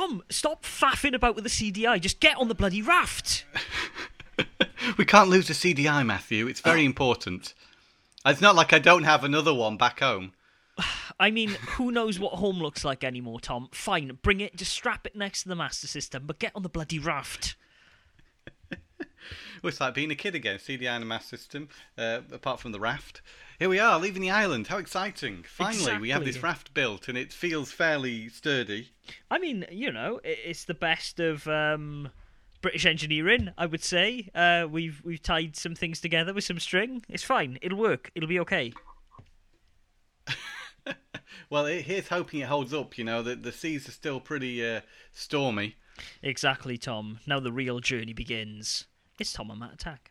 Tom, stop faffing about with the CDI. Just get on the bloody raft. we can't lose the CDI, Matthew. It's very oh. important. It's not like I don't have another one back home. I mean, who knows what home looks like anymore, Tom? Fine, bring it, just strap it next to the Master System, but get on the bloody raft. Well, it's like being a kid again. See the a mass system, uh, apart from the raft. Here we are, leaving the island. How exciting! Finally, we have this raft built, and it feels fairly sturdy. I mean, you know, it's the best of um, British engineering, I would say. Uh, we've we've tied some things together with some string. It's fine. It'll work. It'll be okay. Well, it, here's hoping it holds up. You know, the the seas are still pretty uh, stormy. Exactly, Tom. Now the real journey begins. It's Tom and Matt Attack.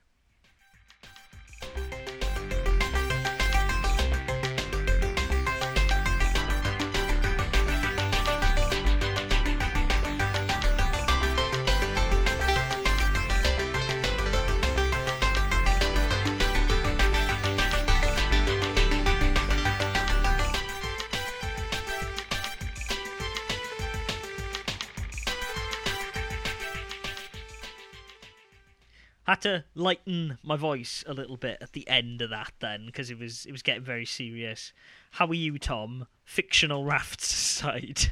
Had to lighten my voice a little bit at the end of that then because it was it was getting very serious. How are you, Tom? Fictional rafts aside.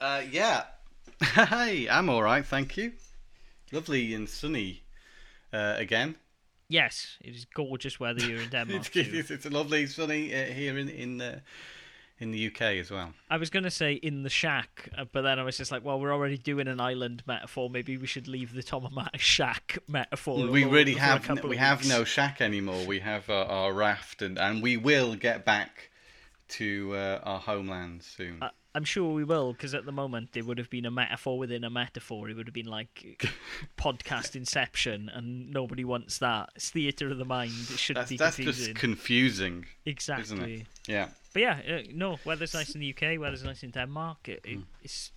Uh, yeah. Hey, I'm all right, thank you. Lovely and sunny uh, again. yes, it is gorgeous weather here in Denmark. It's, it's, it's a lovely sunny uh, here in in uh, in the UK as well. I was going to say in the shack, uh, but then I was just like, well, we're already doing an island metaphor. Maybe we should leave the Tom and Matt shack metaphor. we really have couple we of have no shack anymore. We have uh, our raft, and and we will get back to uh, our homeland soon. I, I'm sure we will, because at the moment it would have been a metaphor within a metaphor. It would have been like podcast Inception, and nobody wants that. It's theatre of the mind. It shouldn't that's be that's confusing. just confusing, exactly. Yeah. But yeah, uh, no, weather's nice in the UK. Weather's nice in Denmark. It, it, It's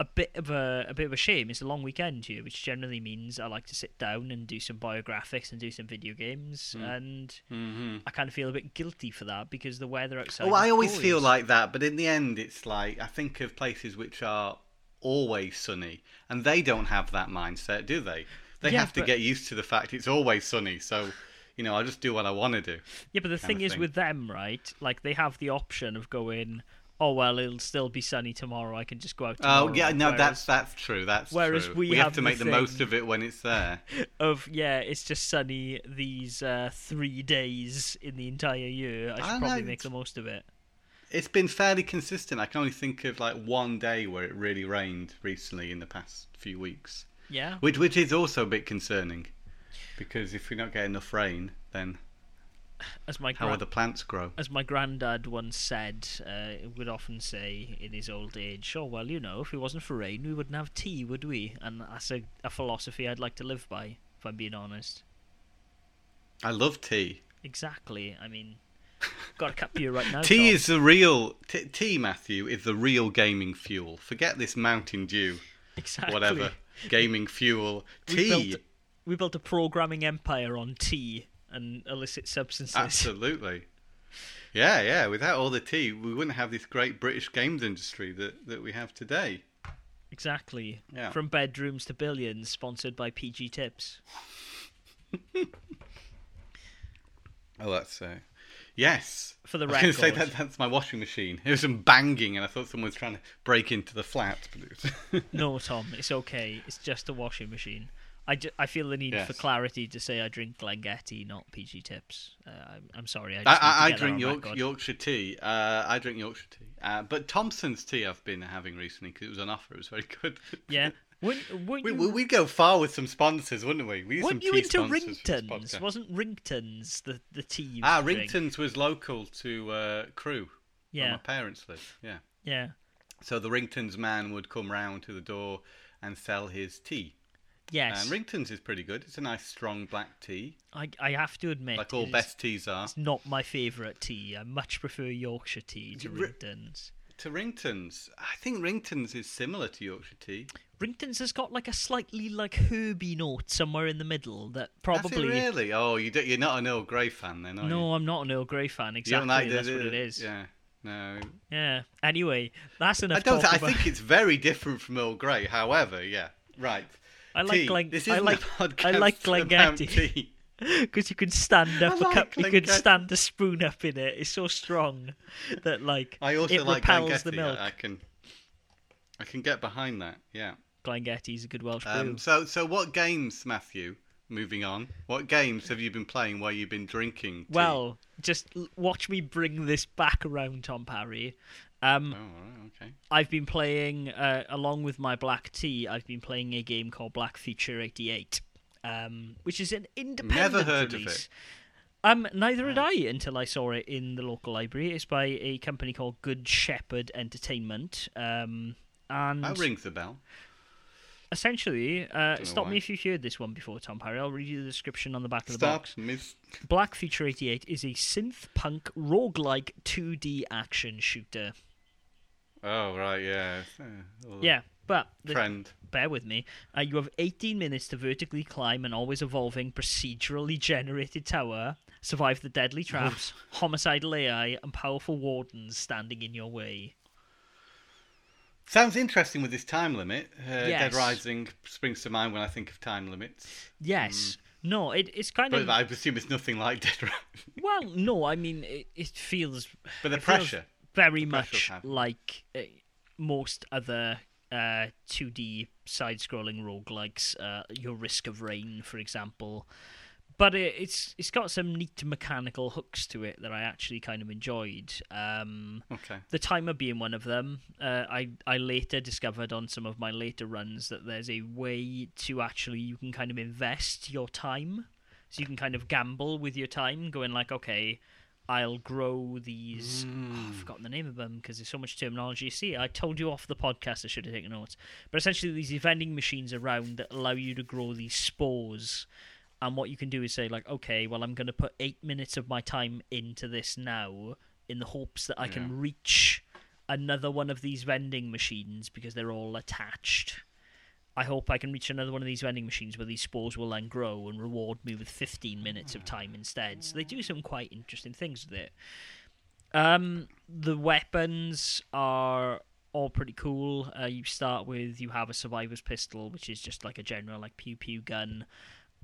a bit of a a bit of a shame. It's a long weekend here, which generally means I like to sit down and do some biographics and do some video games, and hmm I kind of feel a bit guilty for that because the weather outside. Oh, I always feel like that, but in the end, it's like I think of places which are always sunny, and they don't have that mindset, do they? They Yeah, have to but- get used to the fact it's always sunny. So, you know, I just do what I want to do. Yeah, but the thing is thing. with them, right? Like they have the option of going, oh well, it'll still be sunny tomorrow. I can just go out. Tomorrow. Oh, yeah, no, Whereas that's that's true. That's whereas true. we have, have to the make the, most of it when it's there. of yeah, it's just sunny these uh, three days in the entire year. I should I know, probably make the most of it. It's been fairly consistent. I can only think of like one day where it really rained recently in the past few weeks, Yeah, which which is also a bit concerning, because if we don't get enough rain, then as my how gra- the plants grow? as my granddad once said, uh, would often say in his old age, "Oh well, you know, if it wasn't for rain, we wouldn't have tea, would we?" And that's a, a philosophy I'd like to live by, if I'm being honest. I love tea. Exactly. I mean, got a cup here right now. Tea Tom. is the real t- tea, Matthew. Is the real gaming fuel. Forget this Mountain Dew, exactly whatever gaming fuel. We Tea, built, we built a programming empire on tea and illicit substances. absolutely. Yeah, yeah. Without all the tea, we wouldn't have this great British games industry that, that we have today. Exactly. Yeah. From bedrooms to billions, sponsored by PG Tips. Oh, that's uh, yes. For the I was going to say that that's my washing machine. There was some banging, and I thought someone was trying to break into the flat. But it was No, Tom, it's okay. It's just a washing machine. I, I feel the need for clarity to say I drink Glengettie, not PG Tips. Uh, I'm, I'm sorry. I, I, just I, I need to get that drink York. Yorkshire tea. Uh, I drink Yorkshire tea. Uh, but Thompson's tea I've been having recently because it was on offer. It was very good. Yeah. Wouldn't, wouldn't we, you, we, we'd go far with some sponsors, wouldn't we? we weren't some you into Ringtons? Wasn't Ringtons the, the tea Ah, to drink? Ringtons was local to uh, Crewe, where Yeah. my parents live. Yeah. Yeah. So the Ringtons man would come round to the door and sell his tea. Yes. Um, and Ringtons is pretty good. It's a nice strong black tea, I, I have to admit, like all best teas are. It's not my favourite tea. I much prefer Yorkshire tea to Ri- Ringtons. To Ringtons, I think Ringtons is similar to Yorkshire tea. Ringtons has got like a slightly like herby note somewhere in the middle that probably. really? Oh, you don't, you're not an Earl Grey fan then, are you? No, I'm not an Earl Grey fan. Exactly, like the- that's what it is. Yeah. No. Yeah. Anyway, that's enough. I don't. I about... think it's very different from Earl Grey. However, yeah, right. I like tea. Glen. This I isn't like. I like tea. because you can stand up. I a cup. like You can stand a spoon up in it. It's so strong that like I also it like repels the milk. I, I can, I can get behind that. Yeah. Glengettie's a good Welsh brew. Um, so, so what games, Matthew? Moving on. What games have you been playing while you've been drinking? Tea? well, just l- watch me bring this back around, Tom Parry. Um, Oh, okay. I've been playing, uh, along with my black tea, I've been playing a game called Black Future 88, um, which is an independent Never heard of it. Um, neither had I until I saw it in the local library. It's by a company called Good Shepherd Entertainment. Um, and That rings the bell. Essentially, uh, stop why. me if you've heard this one before, Tom Parry. I'll read you the description on the back of the Stop, box. Miss. Black Future 88 is a synth punk roguelike 2D action shooter. Oh right, yeah. Uh, Yeah, but the, bear with me. Uh, you have 18 minutes to vertically climb an always evolving procedurally generated tower, survive the deadly traps, homicidal AI, and powerful wardens standing in your way. Sounds interesting with this time limit. Uh, Dead Rising springs to mind when I think of time limits. Yes. No, it, it's kind But of. I assume it's nothing like Dead Rising. Well, no, I mean, it, it feels But the pressure. very The much pressure like uh, most other uh, 2D side scrolling roguelikes, uh, Your Risk of Rain, for example. But it, it's it's got some neat mechanical hooks to it that I actually kind of enjoyed. Um, Okay. the timer being one of them. Uh, I I later discovered on some of my later runs that there's a way to actually you can kind of invest your time, so you can kind of gamble with your time, going like, okay, I'll grow these. Oh, I've forgotten the name of them because there's so much terminology. See, I told you off the podcast. I should have taken notes. But essentially, these vending machines around that allow you to grow these spores. And what you can do is say, like, okay, well, I'm going to put eight minutes of my time into this now in the hopes that I Yeah. can reach another one of these vending machines because they're all attached. I hope I can reach another one of these vending machines where these spores will then grow and reward me with 15 minutes of time instead. So they do some quite interesting things with it. Um, the weapons are all pretty cool. Uh, you start with you have a survivor's pistol, which is just like a general like pew pew gun,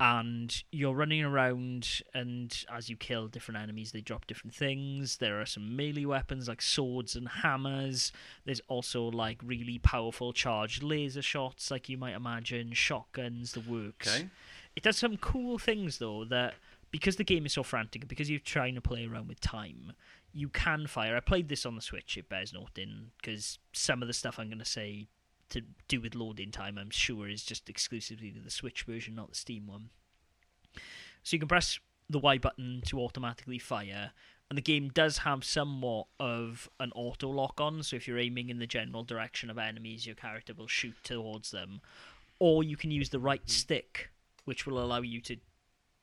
and you're running around. And as you kill different enemies, they drop different things. There are some melee weapons like swords and hammers. There's also like really powerful charged laser shots, like you might imagine, shotguns, the works. Okay. It does some cool things though that because the game is so frantic because you're trying to play around with time, you can fire. I played this on the Switch. It bears noting because some of the stuff I'm going to say to do with loading time, I'm sure, is just exclusively to the Switch version, not the Steam one. So you can press the Y button to automatically fire, and the game does have somewhat of an auto lock on. So if you're aiming in the general direction of enemies, your character will shoot towards them, or you can use the right mm-hmm. stick, which will allow you to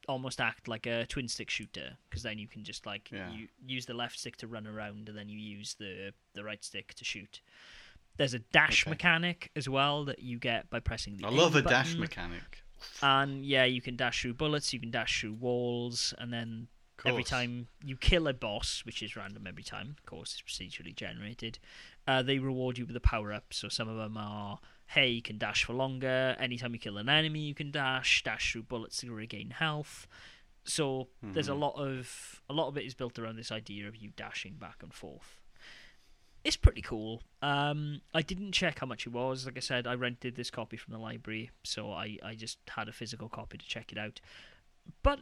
almost act like a twin stick shooter because then you can just like Yeah. you use the left stick to run around and then you use the the right stick to shoot. There's a dash Okay. mechanic as well that you get by pressing the I love A dash mechanic. And yeah, you can dash through bullets, you can dash through walls, and then every time you kill a boss, which is random every time, of course, it's procedurally generated, uh, they reward you with a power up. So some of them are, hey, you can dash for longer. Anytime you kill an enemy, you can dash. Dash through bullets to regain health. So there's a Mhm. lot of a lot of it is built around this idea of you dashing back and forth. It's pretty cool. Um, I didn't check how much it was. Like I said, I rented this copy from the library, so I, I just had a physical copy to check it out. But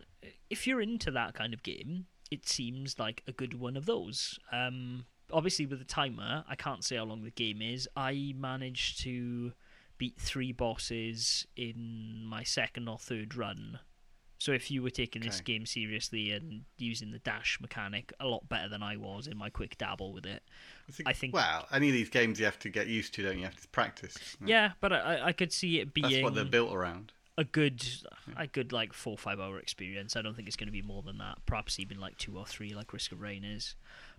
if you're into that kind of game, it seems like a good one of those. Um, obviously, with the timer, I can't say how long the game is. I managed to beat three bosses in my second or third run. So if you were taking this game seriously and using the dash mechanic a lot better than I was in my quick dabble with it, I think- Well, any of these games you have to get used to, don't you? You have to practice. yeah, but I, I could see it being That's what they're built around. a good a good like four or five hour experience. I don't think it's going to be more than that. Perhaps even like two or three, like Risk of Rain is.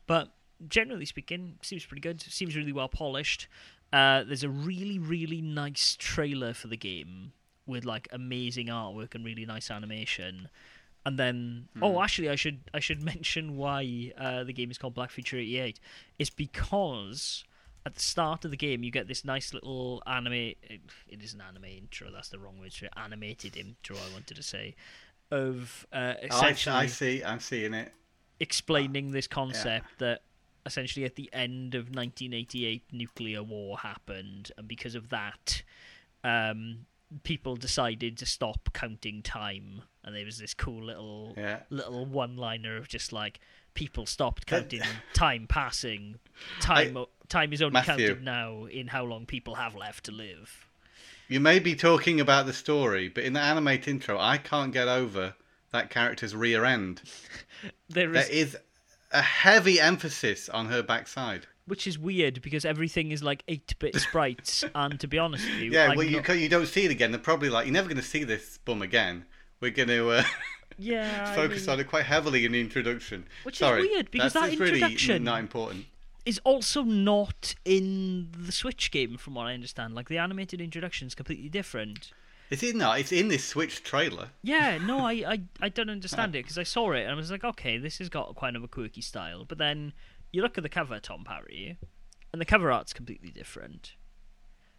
But generally speaking, seems pretty good. Seems really well polished. Uh, there's a really really nice trailer for the game with like amazing artwork and really nice animation. And then, Hmm. oh, actually, I should I should mention why uh, the game is called Black Future '88. It's because at the start of the game you get this nice little anime. It is an anime intro. That's the wrong word. for it. Animated intro. I wanted to say of uh, Oh, I, essentially I see. I'm seeing it. explaining this concept that essentially at the end of 1988 nuclear war happened and because of that um, people decided to stop counting time and there was this cool little Yeah. little one liner of just like people stopped counting time passing time time is only Matthew. counted now in how long people have left to live You may be talking about the story, but in the animate intro, I can't get over that character's rear end. there is There is a heavy emphasis on her backside. Which is weird because everything is like 8-bit sprites and to be honest with you Yeah, I'm well, you not- you don't see it again. They're probably like, you're never going to see this bum again. We're going to uh, yeah I focus mean- on it quite heavily in the introduction. Which is weird, because that's, that it's really introduction- not important. is also not in the Switch game, from what I understand. Like the animated introduction is completely different. Is it not? It's in this Switch trailer. Yeah, no, I, I, I don't understand it because I saw it and I was like, okay, this has got quite of a quirky style. But then you look at the cover, Tom Parry, and the cover art's completely different.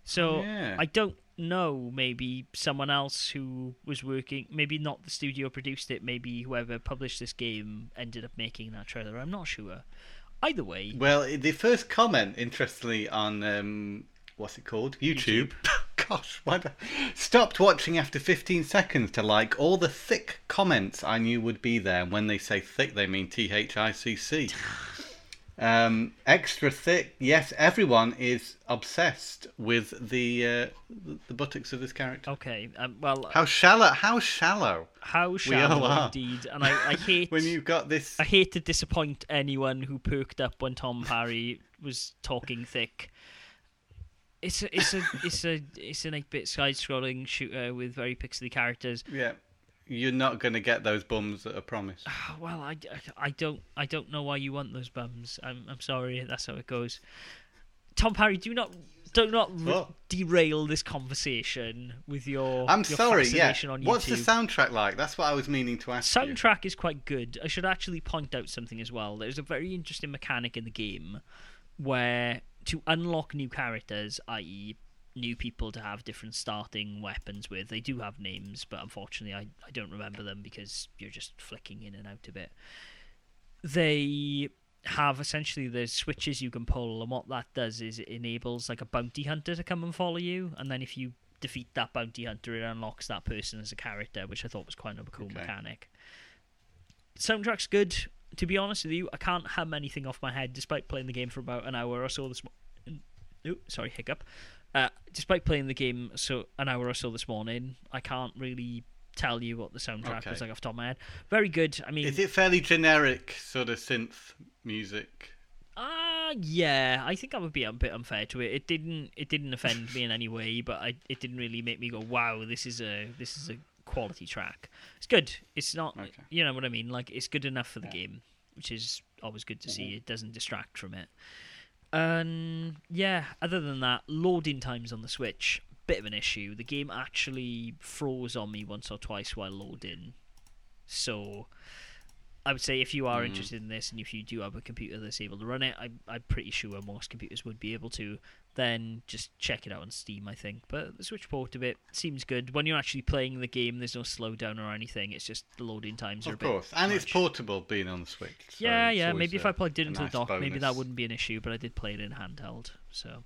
So Yeah. I don't know. Maybe someone else who was working, maybe not the studio produced it. Maybe whoever published this game ended up making that trailer. I'm not sure. Either way, Well, the first comment, interestingly, on um, what's it called? YouTube. Gosh, why do stopped watching after 15 seconds to like all the thick comments I knew would be there. And When they say thick, they mean T H I C C. Um, extra thick. Yes, everyone is obsessed with the uh, the buttocks of this character. okay. Um, well, How shallow? How shallow? How all shallow indeed, and I, I hate When you've got this I hate to disappoint anyone who perked up when Tom Parry was talking thick. It's a, it's a, it's a, it's an eight-bit side-scrolling shooter with very pixely characters. Yeah, you're not going to get those bums that are promised. Well, I, I don't, I don't know why you want those bums. I'm, I'm sorry, that's how it goes. Tom Parry, do not, do not re- derail this conversation with your. I'm your sorry. Yeah. What's the soundtrack like? That's what I was meaning to ask you. Soundtrack is quite good. I should actually point out something as well. There's a very interesting mechanic in the game where to unlock new characters, i.e., new people to have different starting weapons with, they do have names, but unfortunately, I, I don't remember them because you're just flicking in and out a bit. They have essentially there's switches you can pull, and what that does is it enables like a bounty hunter to come and follow you, and then if you defeat that bounty hunter, it unlocks that person as a character, which I thought was quite a cool Okay. mechanic. Soundtrack's good. To be honest with you, I can't hum anything off my head, despite playing the game for about an hour or so this morning. Oh, sorry, hiccup. Uh, despite playing the game so an hour or so this morning, I can't really tell you what the soundtrack Okay. was like off the top of my head. Very good. I mean, Is it fairly generic sort of synth music? Ah, yeah. I think I would be a bit unfair to it. It didn't. It didn't offend me in any way, but I. It didn't really make me go, "Wow, this is a this is a quality track." It's good. It's not. Okay. You know what I mean? Like it's good enough for the Yeah. game, which is always good to Mm-hmm. see. It doesn't distract from it. And yeah, other than that, loading times on the Switch bit of an issue. The game actually froze on me once or twice while loading. So I would say if you are Mm. interested in this and if you do have a computer that's able to run it, I'm, I'm pretty sure most computers would be able to, then just check it out on Steam, I think. But the Switch port of it seems good. When you're actually playing the game, there's no slowdown or anything. It's just the loading times are a Of course, and it's portable being on the Switch. so yeah, yeah. Maybe if I plugged it into nice the dock, maybe that wouldn't be an issue. But I did play it in handheld, so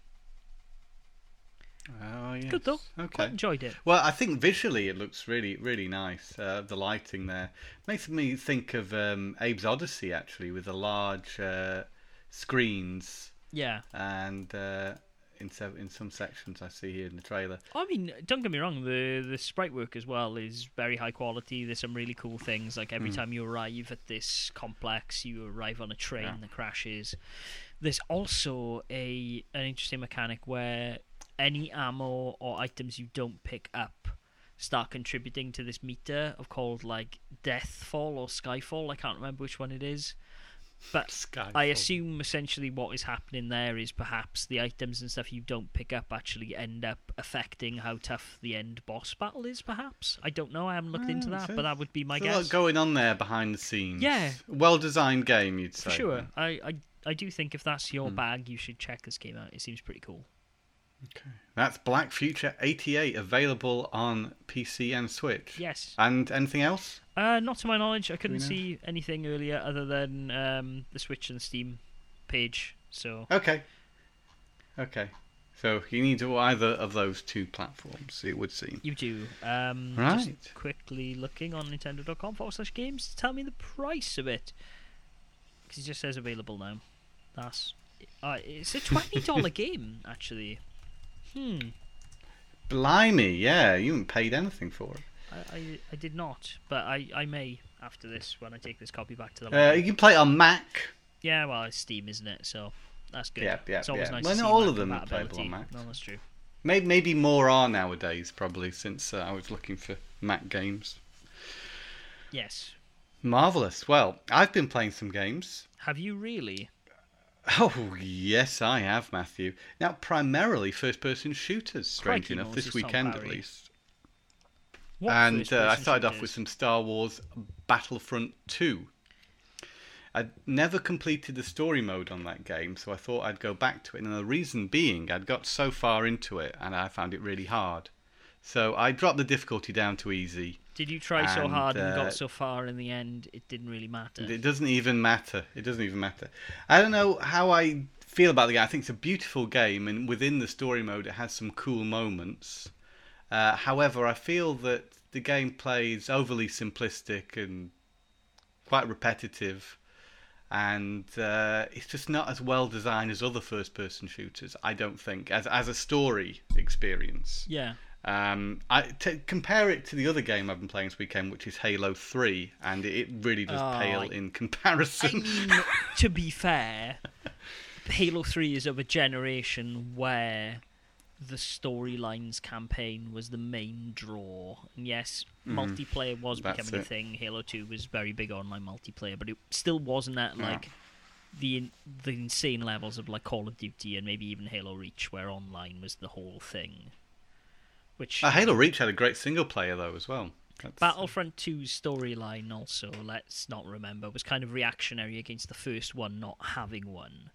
Oh yes. good though. Okay. Quite enjoyed it. Well, I think visually it looks really, really nice. Uh, the lighting there makes me think of um, Abe's Oddysee actually, with the large uh, screens Yeah. and uh, in se- in some sections I see here in the trailer. I mean, don't get me wrong. The the sprite work as well is very high quality. There's some really cool things. Like every Mm. time you arrive at this complex, you arrive on a train Yeah. that crashes. There's also a an interesting mechanic where any ammo or items you don't pick up start contributing to this meter of called like Deathfall or Skyfall. I can't remember which one it is. But Skyfall. I assume essentially what is happening there is perhaps the items and stuff you don't pick up actually end up affecting how tough the end boss battle is. Perhaps I don't know. I haven't looked into Ah, that, but that would be my There's a lot guess. going on there behind the scenes. Yeah. Well designed game, you'd say. For sure. I, I I do think if that's your Hmm. bag, you should check this game out. It seems pretty cool. That's Black Future 88, available on PC and Switch. Yes. And anything else? Uh, not to my knowledge. I couldn't see anything earlier other than um, the Switch and Steam page. So Okay. Okay. So you need to either of those two platforms, it would seem. you do. Um, Right. Just quickly looking on Nintendo.com forward slash games to tell me the price of it. Because it just says available now. That's. Uh, it's a twenty dollar game actually. Hmm. Blimey, yeah, you haven't paid anything for it. I, I, I did not, but I, I may after this when I take this copy back to the Uh, you can play it on Mac. Yeah, well, it's Steam, isn't it? So that's good. Yeah, yeah, it's always yeah. nice Well, to not all Mac of them are playable on. Mac. No, that's true. Maybe, maybe more are nowadays, probably, since uh, I was looking for Mac games. Yes. Marvellous. Well, I've been playing some games. Have you really? Oh, yes, I have, Matthew. Now, primarily first person shooters, strange Crikey, enough, this weekend at least. What and uh, I first-person started off with some Star Wars Battlefront 2. I'd never completed the story mode on that game, so I thought I'd go back to it. And the reason being, I'd got so far into it and I found it really hard. So I dropped the difficulty down to easy. Did you try so hard and uh, got so far in the end it didn't really matter? It doesn't even matter. It doesn't even matter. I don't know how I feel about the game. I think it's a beautiful game, and within the story mode, it has some cool moments. Uh, however, I feel that the gameplay is overly simplistic and quite repetitive, and uh, it's just not as well designed as other first-person shooters. I don't think as as a story experience. Yeah. Um, I t- compare it to the other game I've been playing this weekend, which is Halo Three, and it, it really does Oh, pale I- in I comparison. mean, to be fair, Halo 3 is of a generation where the storylines campaign was the main draw. And yes, multiplayer was. That's becoming a thing. Halo 2 was very big online multiplayer, but it still wasn't at like the the insane levels of like Call of Duty and maybe even Halo Reach, where online was the whole thing. Which Uh, Halo Reach had a great single player though as well. That's- Battlefront 2's storyline also, let's not remember, was kind of reactionary against the first one not having one.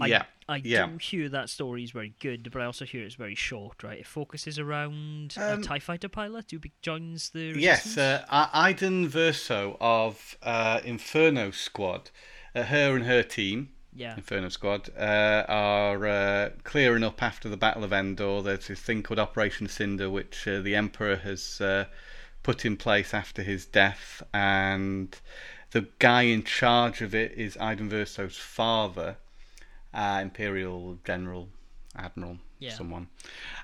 I, Yeah, I yeah. do hear that story is very good, but I also hear it's very short, right? It focuses around Um, a TIE fighter pilot who be- joins the Yes, uh, Iden Verso of uh, Inferno Squad, uh, her and her team, yeah. Inferno Squad, uh, are uh, clearing up after the Battle of Endor. There's this thing called Operation Cinder, which uh, the Emperor has uh, put in place after his death, and the guy in charge of it is Iden Verso's father, uh, Imperial General Admiral, Yeah. someone,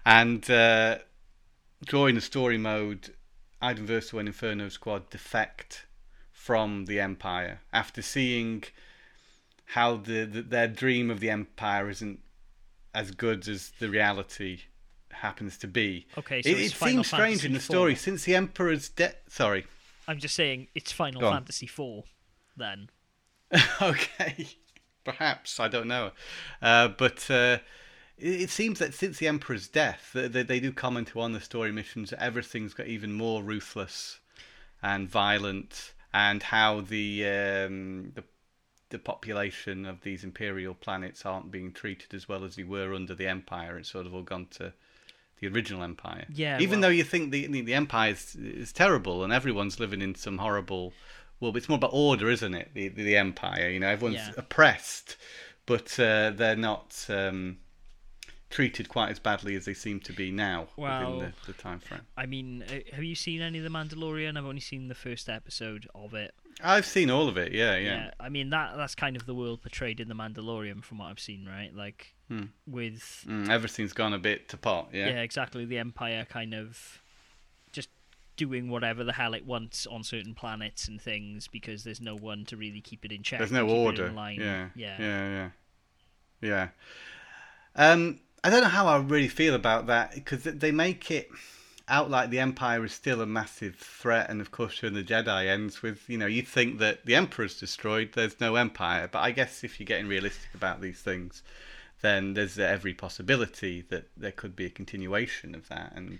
and uh, during the story mode, Iden Verso and Inferno Squad defect from the Empire after seeing how the, the their dream of the Empire isn't as good as the reality happens to be. Okay, so it it seems strange in Fantasy the story IV. since the Emperor's death. Sorry. I'm just saying it's Final Go. Fantasy 4 then. okay, perhaps I don't know, uh, but uh, it, it seems that since the Emperor's death, they, they, they do comment on the story missions everything's got even more ruthless and violent, and how the um, the the population of these imperial planets aren't being treated as well as they were under the Empire. It's sort of all gone to the original Empire. Yeah, Even well- though you think the the, Empire is, is terrible and everyone's living in some horrible. Well, it's more about order, isn't it? The the, the Empire. You know, everyone's Yeah. oppressed, but uh, they're not um, treated quite as badly as they seem to be now Well- within the, the time frame. I mean, uh, have you seen any of The Mandalorian? I've only seen the first episode of it. I've seen all of it. Yeah, yeah. I mean that that's kind of the world portrayed in The Mandalorian from what I've seen, right? Like Hmm. with Mm, everything's gone a bit to pot. yeah. Yeah. exactly the Empire kind of just doing whatever the hell it wants on certain planets and things because there's no one to really keep it in check. There's no order. in line. Yeah, yeah, yeah, yeah, yeah. Um, I don't know how I really feel about that because they make it. Outright the Empire is still a massive threat, and of course, of the Jedi ends with you know you'd think that the Emperor's destroyed, there's no Empire, but I guess if you're getting realistic about these things, then there's every possibility that there could be a continuation of that, and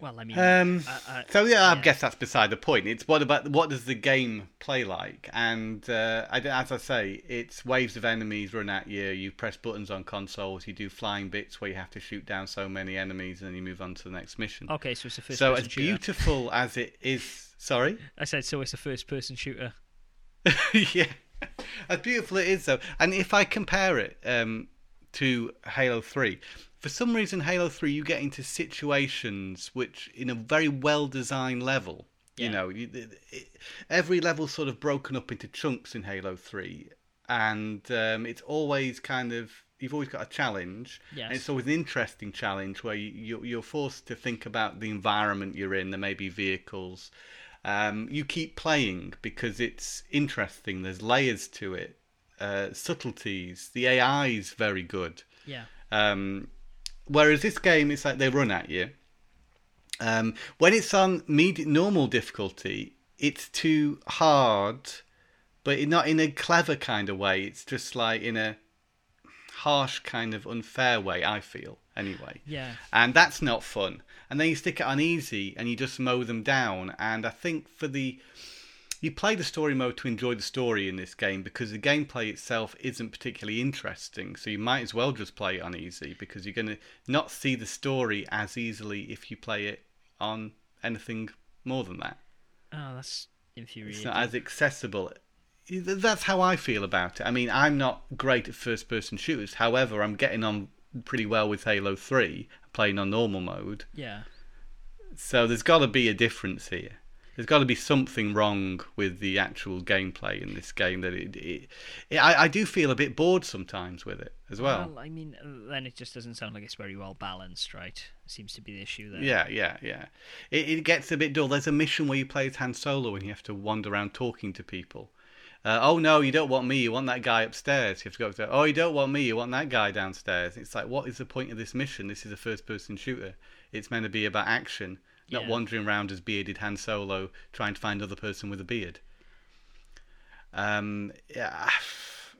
Well, I mean, um, I- I- so yeah, I yeah. guess that's beside the point. It's what about what does the game play like? And uh, I, as I say, it's waves of enemies run at you. You press buttons on consoles. You do flying bits where you have to shoot down so many enemies, and then you move on to the next mission. okay, so it's a first so as shooter. beautiful as it is, sorry, I said so. It's a first person shooter. yeah, as beautiful it is though. And if I compare it um, to Halo Three, for some reason Halo Three you get into situations which, in a very well designed level, you know, you, it, every level's sort of broken up into chunks in Halo Three, and um, it's always kind of you've always got a challenge. Yes. And it's always an interesting challenge where you, you, you're forced to think about the environment you're in. There may be vehicles. Um, you keep playing because it's interesting. There's layers to it, uh, subtleties. The AI is very good. Yeah. Um, whereas this game, it's like they run at you. Um, when it's on med- normal difficulty, it's too hard, but not in a clever kind of way. It's just like in a harsh kind of unfair way. I feel anyway Yeah. and that's not fun. And then you stick it on easy, and you just mow them down. And I think for the you play the story mode to enjoy the story in this game because the gameplay itself isn't particularly interesting. So you might as well just play it on easy because you're going to not see the story as easily if you play it on anything more than that. Oh, that's infuriating. It's not as accessible. That's how I feel about it. I mean, I'm not great at first person shooters. However, I'm getting on pretty well with Halo 3, playing on normal mode. yeah. So there's got to be a difference here. There's got to be something wrong with the actual gameplay in this game that it. it, it I, I do feel a bit bored sometimes with it as well. Well. I mean, then it just doesn't sound like it's very well balanced, right? Seems to be the issue there. Yeah, yeah, yeah. It, it gets a bit dull. There's a mission where you play as Han Solo and you have to wander around talking to people. Uh, oh no, you don't want me. You want that guy upstairs. You have to go upstairs. Oh, you don't want me. You want that guy downstairs. It's like, what is the point of this mission? This is a first-person shooter. It's meant to be about action, not Yeah. wandering around as bearded Han Solo trying to find other person with a beard. Um, yeah.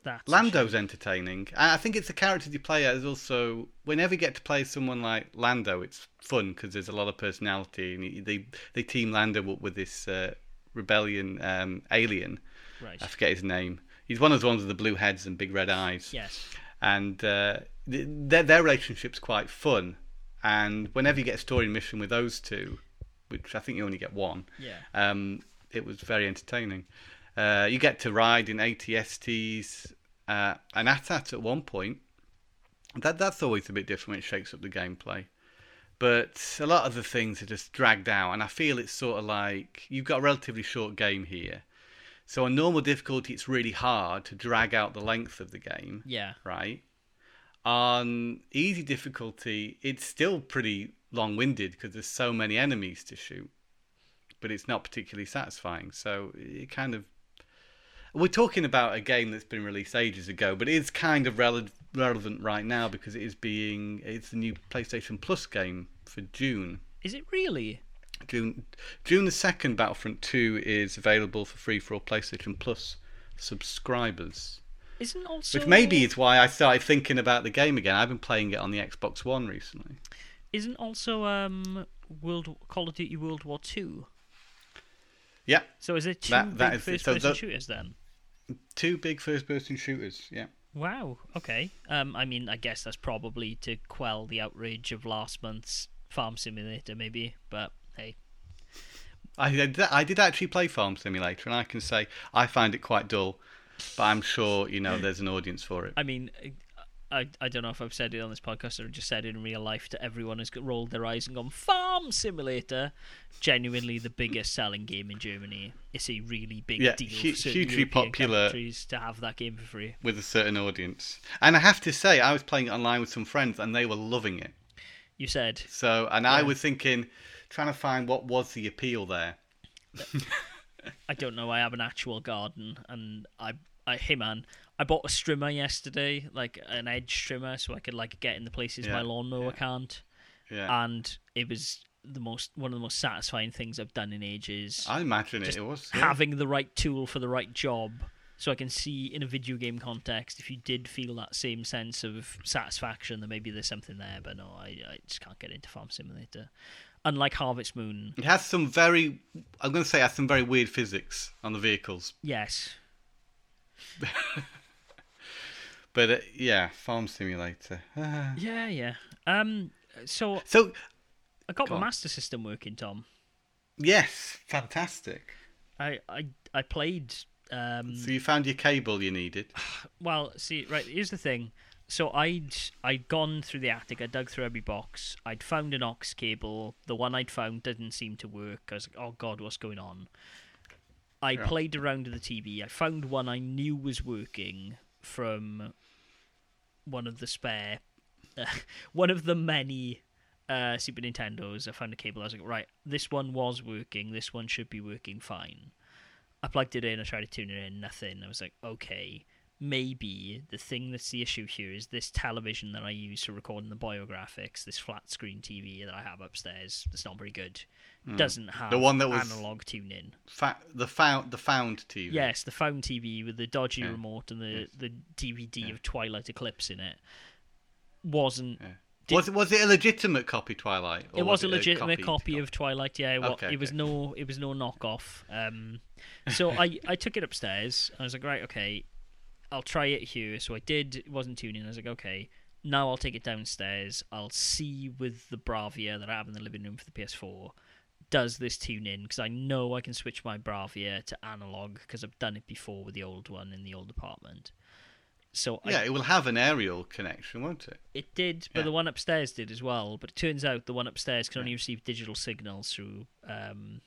That's Lando's entertaining. I think it's the characters you play as also. Whenever you get to play someone like Lando, it's fun because there's a lot of personality, and they they team Lando up with this uh, rebellion um, alien. Right. I forget his name. He's one of the ones with the blue heads and big red eyes. Yes. And uh, th- their their relationship's quite fun. And whenever you get a story mission with those two, which I think you only get one, Yeah. um, it was very entertaining. Uh, you get to ride in ATSTs uh, and AT-AT at one point. That that's always a bit different when it shakes up the gameplay. But a lot of the things are just dragged out, and I feel it's sort of like you've got a relatively short game here. So on normal difficulty, it's really hard to drag out the length of the game Yeah. right? On easy difficulty, it's still pretty long winded because there's so many enemies to shoot, but it's not particularly satisfying. So it kind of. We're talking about a game that's been released ages ago, but it is kind of rele- relevant right now because it is being. It's the new PlayStation Plus game for June. Is it really? June June the second, Battlefront Two is available for free for all PlayStation Plus subscribers. Isn't also Which maybe is why I started thinking about the game again. I've been playing it on the Xbox One recently. isn't also um World Call of Duty World War Two. Yeah, So is it two That- that big is first So person the- shooters then? two big first-person shooters. Yeah, Wow. Okay. Um. I mean, I guess that's probably to quell the outrage of last month's Farm Simulator, maybe. But hey, I did, I did actually play Farm Simulator, and I can say I find it quite dull. But I'm sure you know there's an audience for it. I mean, I I don't know if I've said it on this podcast or just said it in real life to everyone who's rolled their eyes and gone Farm Simulator. Genuinely, the biggest selling game in Germany. It's a really big Yeah, deal. hu- hugely popular. to have that game for free. With a certain audience, and I have to say, I was playing it online with some friends, and they were loving it. You said So, and I was thinking, trying to find what was the appeal there. I don't know. I have an actual garden, and I, I, hey man, I bought a trimmer yesterday, like an edge trimmer, so I could like get in the places my lawnmower yeah. can't. Yeah. and it was the most one of the most satisfying things I've done in ages. I imagine it, it was. yeah. having the right tool for the right job so I can see in a video game context if you did feel that same sense of satisfaction that maybe there's something there but no I, I just can't get into Farm Simulator unlike Harvest Moon It has some very, I'm going to say, it has some very weird physics on the vehicles. yes But uh, yeah, Farm Simulator. Ah. yeah yeah um so so, I got Go my on. Master System working Tom yes, fantastic. I I, I played um So you found your cable you needed. Well, see, right. Here's the thing. So I'd I'd gone through the attic. I dug through every box. I'd found an aux cable. The one I'd found didn't seem to work. I was like, "Oh God, what's going on?" I Yeah. played around with the TV. I found one I knew was working from one of the spare, one of the many uh, Super Nintendos. I found a cable. I was like, "Right, this one was working. This one should be working fine." I plugged it in, I tried to tune it in, nothing. I was like, okay, maybe the thing that's the issue here is this television that I use for recording the biographics, this flat screen TV that I have upstairs, that's not very good, doesn't have the one that was- analog tuning. Fa- the found the found TV. Yes, the found TV with the dodgy Yeah. remote and the, Yes. the DVD Yeah. of Twilight Eclipse in it wasn't. Yeah. Did- was it was it a legitimate copy Twilight? It was, a it legitimate copy copy of Twilight. Yeah, it, Okay, it was okay. no, it was no knockoff. Um, so I, I took it upstairs. I was like, right, okay, I'll try it here. So I did. It wasn't tuning. I was like, okay, now I'll take it downstairs. I'll see with the Bravia that I have in the living room for the PS4. Does this tune in? Because I know I can switch my Bravia to analog because I've done it before with the old one in the old apartment. So I Yeah, it will have an aerial connection, won't it? it did, but Yeah. the one upstairs did as well. But it turns out the one upstairs can only Yeah. receive digital signals through um,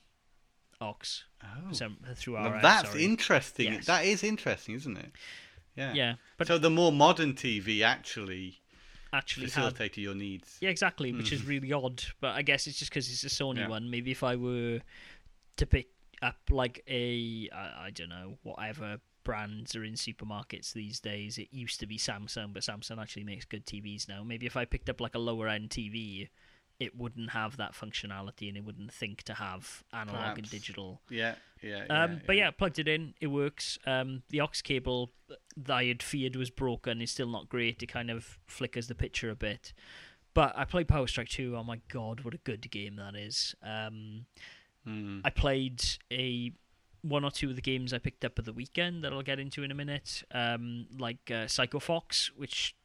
aux, Oh, some, through now RF. that's sorry. interesting. Yes. That is interesting, isn't it? Yeah. Yeah, but so the more modern TV actually actually had your needs. yeah, exactly, which is really odd. But I guess it's just because it's a Sony Mm-hmm. Yeah. one. Maybe if I were to pick up like a I, I don't know whatever brands are in supermarkets these days. It used to be Samsung, but Samsung actually makes good TVs now. Maybe if I picked up like a lower end TV. It wouldn't have that functionality, and it wouldn't think to have analog and digital. Yeah, yeah. Um, yeah, but yeah, plugged it in. It works. Um, the aux cable that I had feared was broken is still not great. It kind of flickers the picture a bit. But I played Power Strike 2. Oh my god, what a good game that is. Um, Mm. I played a one or two of the games I picked up at the weekend that I'll get into in a minute, um, like uh, Psycho Fox, which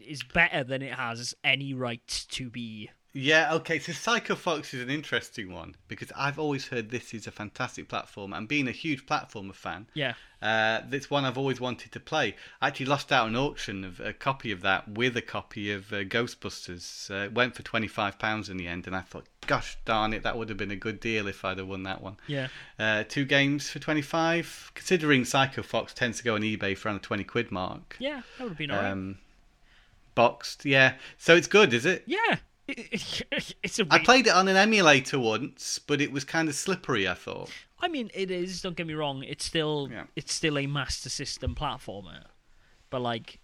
is better than it has any right to be. Yeah, okay, so Psycho Fox is an interesting one because I've always heard this is a fantastic platform, and being a huge platformer fan, Yeah, uh, it's one I've always wanted to play. I actually lost out an auction of a copy of that with a copy of uh, Ghostbusters. Uh, it went for £25 in the end, and I thought, gosh darn it, that would have been a good deal if I'd have won that one. yeah, Uh, two games for 25 considering Psycho Fox tends to go on eBay for around the 20 quid mark. yeah. That would have been alright. Um, boxed, yeah. So it's good, is it? yeah, it's a. I re- played it on an emulator once, but it was kind of slippery. I thought. I mean, it is. Don't get me wrong. It's still Yeah. it's still a Master System platformer, but like,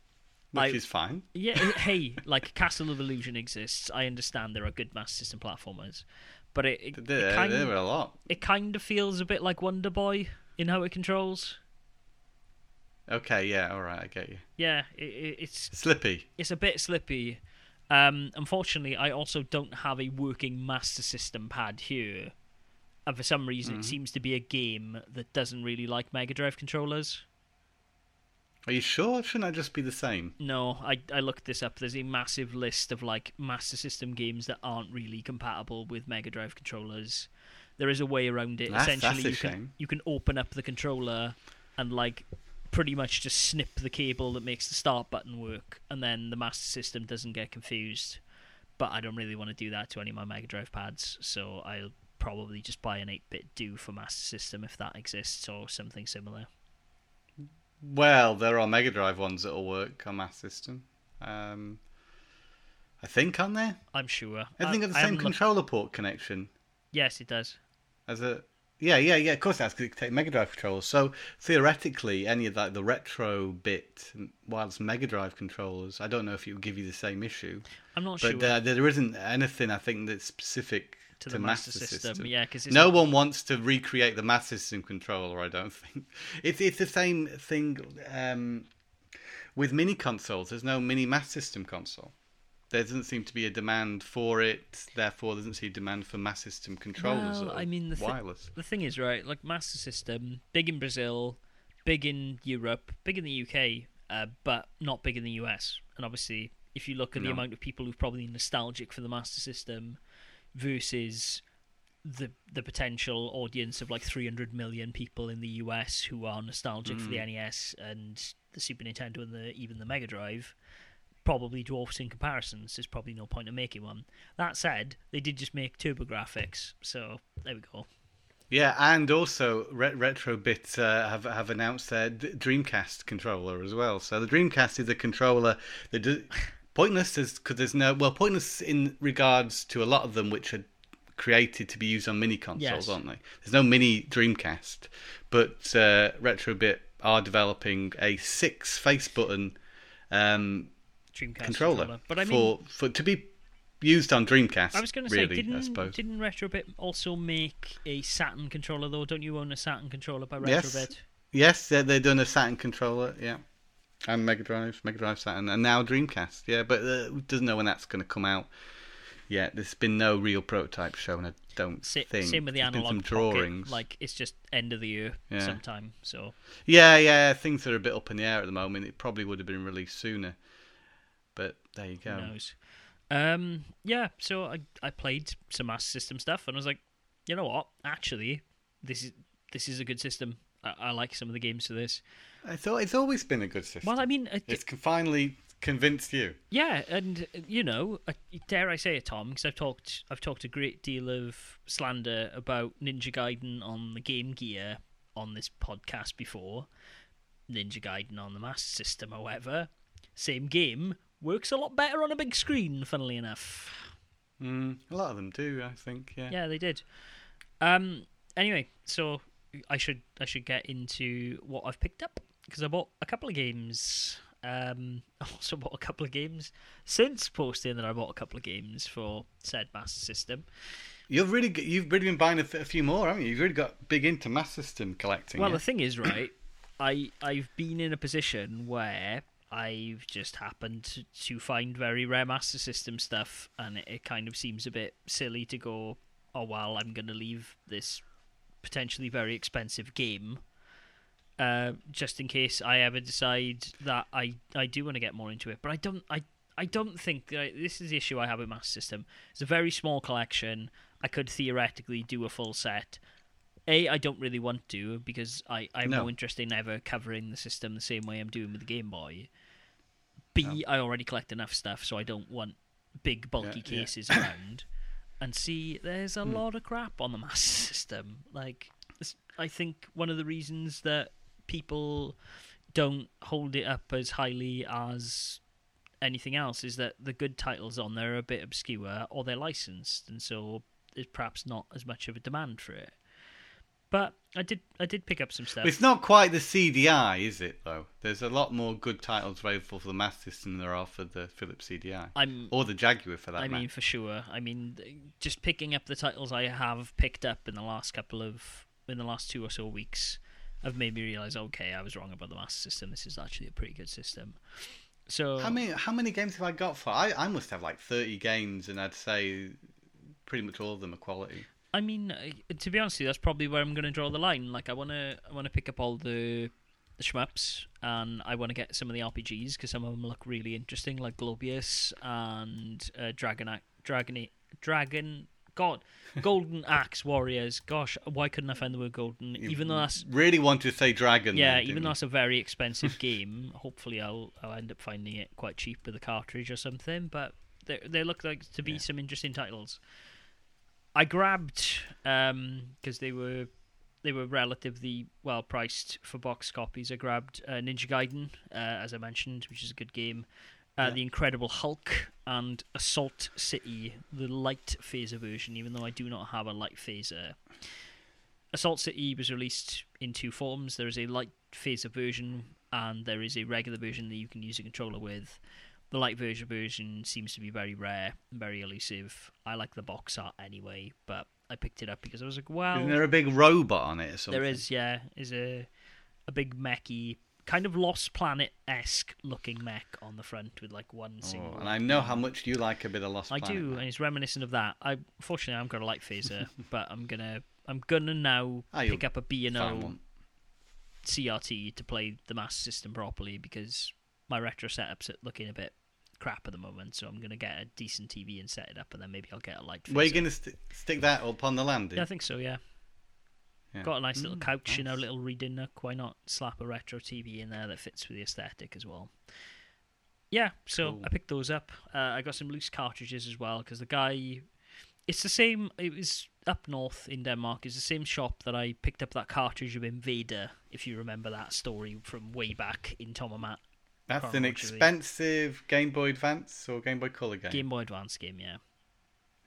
Which I- is fine. yeah, hey, like Castle of Illusion exists. I understand there are good Master System platformers, but it it, There, it kind there were a lot. it kind of feels a bit like Wonder Boy in how it controls. Okay, yeah, all right, I get you. Yeah, it, it, it's Slippy. it's a bit slippy. Um, unfortunately, I also don't have a working Master System pad here, and for some reason, Mm-hmm. it seems to be a game that doesn't really like Mega Drive controllers. Are you sure? Shouldn't I just be the same? No, I I looked this up. There's a massive list of like Master System games that aren't really compatible with Mega Drive controllers. There is a way around it. That's- Essentially, that's you can you can open up the controller and like pretty much just snip the cable that makes the start button work, and then the Master System doesn't get confused. But I don't really want to do that to any of my Mega Drive pads, so I'll probably just buy an 8BitDo for Master System if that exists or something similar. Well, there are Mega Drive ones that'll work on Master System. Um, I think aren't there. I'm sure. I think got the I same haven't looked- controller port connection Yes, it does. as a. Yeah, yeah, yeah. Of course, that's because it can take Mega Drive controllers. So theoretically, any of like the Retro-Bit wireless Mega Drive controllers, I don't know if it would give you the same issue. I'm not But sure there, there isn't anything I think that's specific to to, the Master, Master System. Yeah, because No one wants to recreate the Master System controller. I don't think it's it's the same thing um, with mini consoles. There's no mini Master System console. There doesn't seem to be a demand for it. Therefore, there doesn't seem demand for Master System controllers. Well, I mean, the wireless. the thing is, right? Like Master System, big in Brazil, big in Europe, big in the UK, uh, but not big in the US. And obviously, if you look at the amount of people who've probably nostalgic for the Master System versus the the potential audience of like 300 million people in the US who are nostalgic for the NES and the Super Nintendo and the even the Mega Drive probably dwarfs in comparisons. There's probably no point in making one. That said, they did just make TurboGrafx, so there we go. Yeah, and also Re- Retro-Bit uh, have have announced their D- Dreamcast controller as well. So the Dreamcast is a controller that do- pointless because there's no well pointless in regards to a lot of them which are created to be used on mini consoles, Yes. aren't they? There's no mini Dreamcast, but uh, Retro-Bit are developing a six face button um, Dreamcast controller, But I mean, for for to be used on Dreamcast. I was going to really, say, didn't suppose. didn't Retro-Bit also make a Saturn controller though? Don't you own a Saturn controller by Yes. Retro-Bit? Yes, they they've done a Saturn controller, yeah, and Mega Drive, Mega Drive Saturn, and now Dreamcast, yeah. But uh, doesn't know when that's going to come out yet. There's been no real prototype shown. I don't Sa- think. same with the There's analog some pocket. drawings. Like it's just end of the year Yeah. sometime. So Yeah, yeah, things are a bit up in the air at the moment. It probably would have been released sooner, but there you go. who go. knows? Um, yeah. So I I played some Master System stuff and I was like, you know what? Actually, this is this is a good system. I, I like some of the games for this. I thought it's always been a good system. Well, I mean, it, it's finally convinced you. Yeah, and uh, you know, uh, dare I say it, Tom? Because I've talked, I've talked a great deal of slander about Ninja Gaiden on the Game Gear on this podcast before. Ninja Gaiden on the Master System, however, same game works a lot better on a big screen. Funnily enough, Mm, a lot of them do, I think. Yeah. yeah, they did. Um. Anyway, so I should I should get into what I've picked up because I bought a couple of games. Um, I also bought a couple of games since posting that I bought a couple of games for said Master System. You've really, g- you've really been buying a few more, haven't you? You've really got big into Master System collecting. Well, yeah? the thing is, right, I I've been in a position where I've just happened to, find very rare Master System stuff, and it, it kind of seems a bit silly to go, oh well, I'm going to leave this potentially very expensive game. Uh, just in case I ever decide that I, I do want to get more into it, but I don't I I don't think that this is the issue I have with Master System. It's a very small collection. I could theoretically do a full set. A, I don't really want to because I, I'm No. no interest in ever covering the system the same way I'm doing with the Game Boy. B, I already collect enough stuff, so I don't want big bulky Yeah, yeah. cases around. And C, there's Hmm. a lot of crap on the Master System. Like, I think one of the reasons that people don't hold it up as highly as anything else is that the good titles on there are a bit obscure or they're licensed, and so there's perhaps not as much of a demand for it. But I did I did pick up some stuff. It's not quite the CDI, is it? Though there's a lot more good titles available for the Master System than there are for the Philips CDI I'm or the Jaguar, for that I matter. mean, for sure. I mean, just picking up the titles I have picked up in the last couple of, in the last two or so weeks, have made me realize, okay, I was wrong about the Master System. This is actually a pretty good system. So, How many how many games have I got for? I, I must have like thirty games, and I'd say pretty much all of them are quality. I mean, uh, to be honest, you, that's probably where I'm going to draw the line. Like, I want to, I want to pick up all the, the shmups, and I want to get some of the RPGs because some of them look really interesting, like Golvellius and uh, Dragon, Ac- Dragon, Dragon, God, Golden Axe Warriors. Gosh, why couldn't I find the word golden? Even though that's really want to say Dragon. yeah, then, even though you? it's a very expensive game, hopefully I'll I'll end up finding it quite cheap with a cartridge or something. But they they look like to be Yeah. some interesting titles. I grabbed because they were they were relatively well priced for box copies. I grabbed uh, Ninja Gaiden, uh, as I mentioned, which is a good game. Uh, Yeah. The Incredible Hulk and Assault City, the light phaser version. Even though I do not have a light phaser, Assault City was released in two forms. There is a light phaser version and there is a regular version that you can use a controller with. The light version version seems to be very rare, very elusive. I like the box art anyway, but I picked it up because I was like, well, Isn't there a big robot on it or something? there is, yeah, is a a big mechy, kind of Lost Planet esque looking mech on the front with like one oh, single. and I know how much you like a bit of Lost I Planet. do, and it's reminiscent of that. I fortunately I'm got a light phaser, but I'm gonna I'm gonna now ah, you'll pick up a B and O. CRT to play the Master System properly because my retro setup's looking a bit crap at the moment. So I'm gonna get a decent TV and set it up, and then maybe I'll get a light. Where are you going to st- stick that up on the landing? Yeah, I think so. Yeah. Yeah. Got a nice little Mm, couch, you know, nice. little reading nook. Why not slap a retro TV in there that fits with the aesthetic as well? Yeah, so Cool. I picked those up. Uh, I got some loose cartridges as well because the guy, it's the same. It was up north in Denmark. It's the same shop that I picked up that cartridge of Invader. If you remember that story from way back in Tom and Matt That's an expensive Game Boy Advance or Game Boy Color game. Game Boy Advance game, yeah.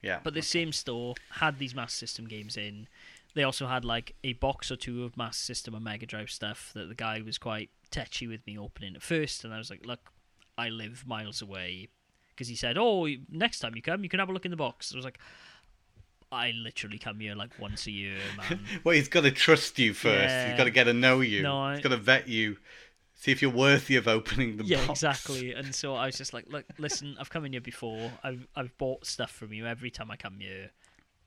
Yeah. But the same store had these Master System games in. They also had like a box or two of Master System and Mega Drive stuff that the guy was quite touchy with me opening at first, and I was like, "Look, I live miles away," because he said, "Oh, next time you come, you can have a look in the box." I was like, "I literally come here like once a year, man." Well, he's got to trust you first. Yeah. He's got to get to know you. No, I- He's got to vet you, see if you're worthy of opening the box. yeah, box. exactly. And so I was just like, "Look, listen, I've come in here before. I've I've bought stuff from you every time I come here.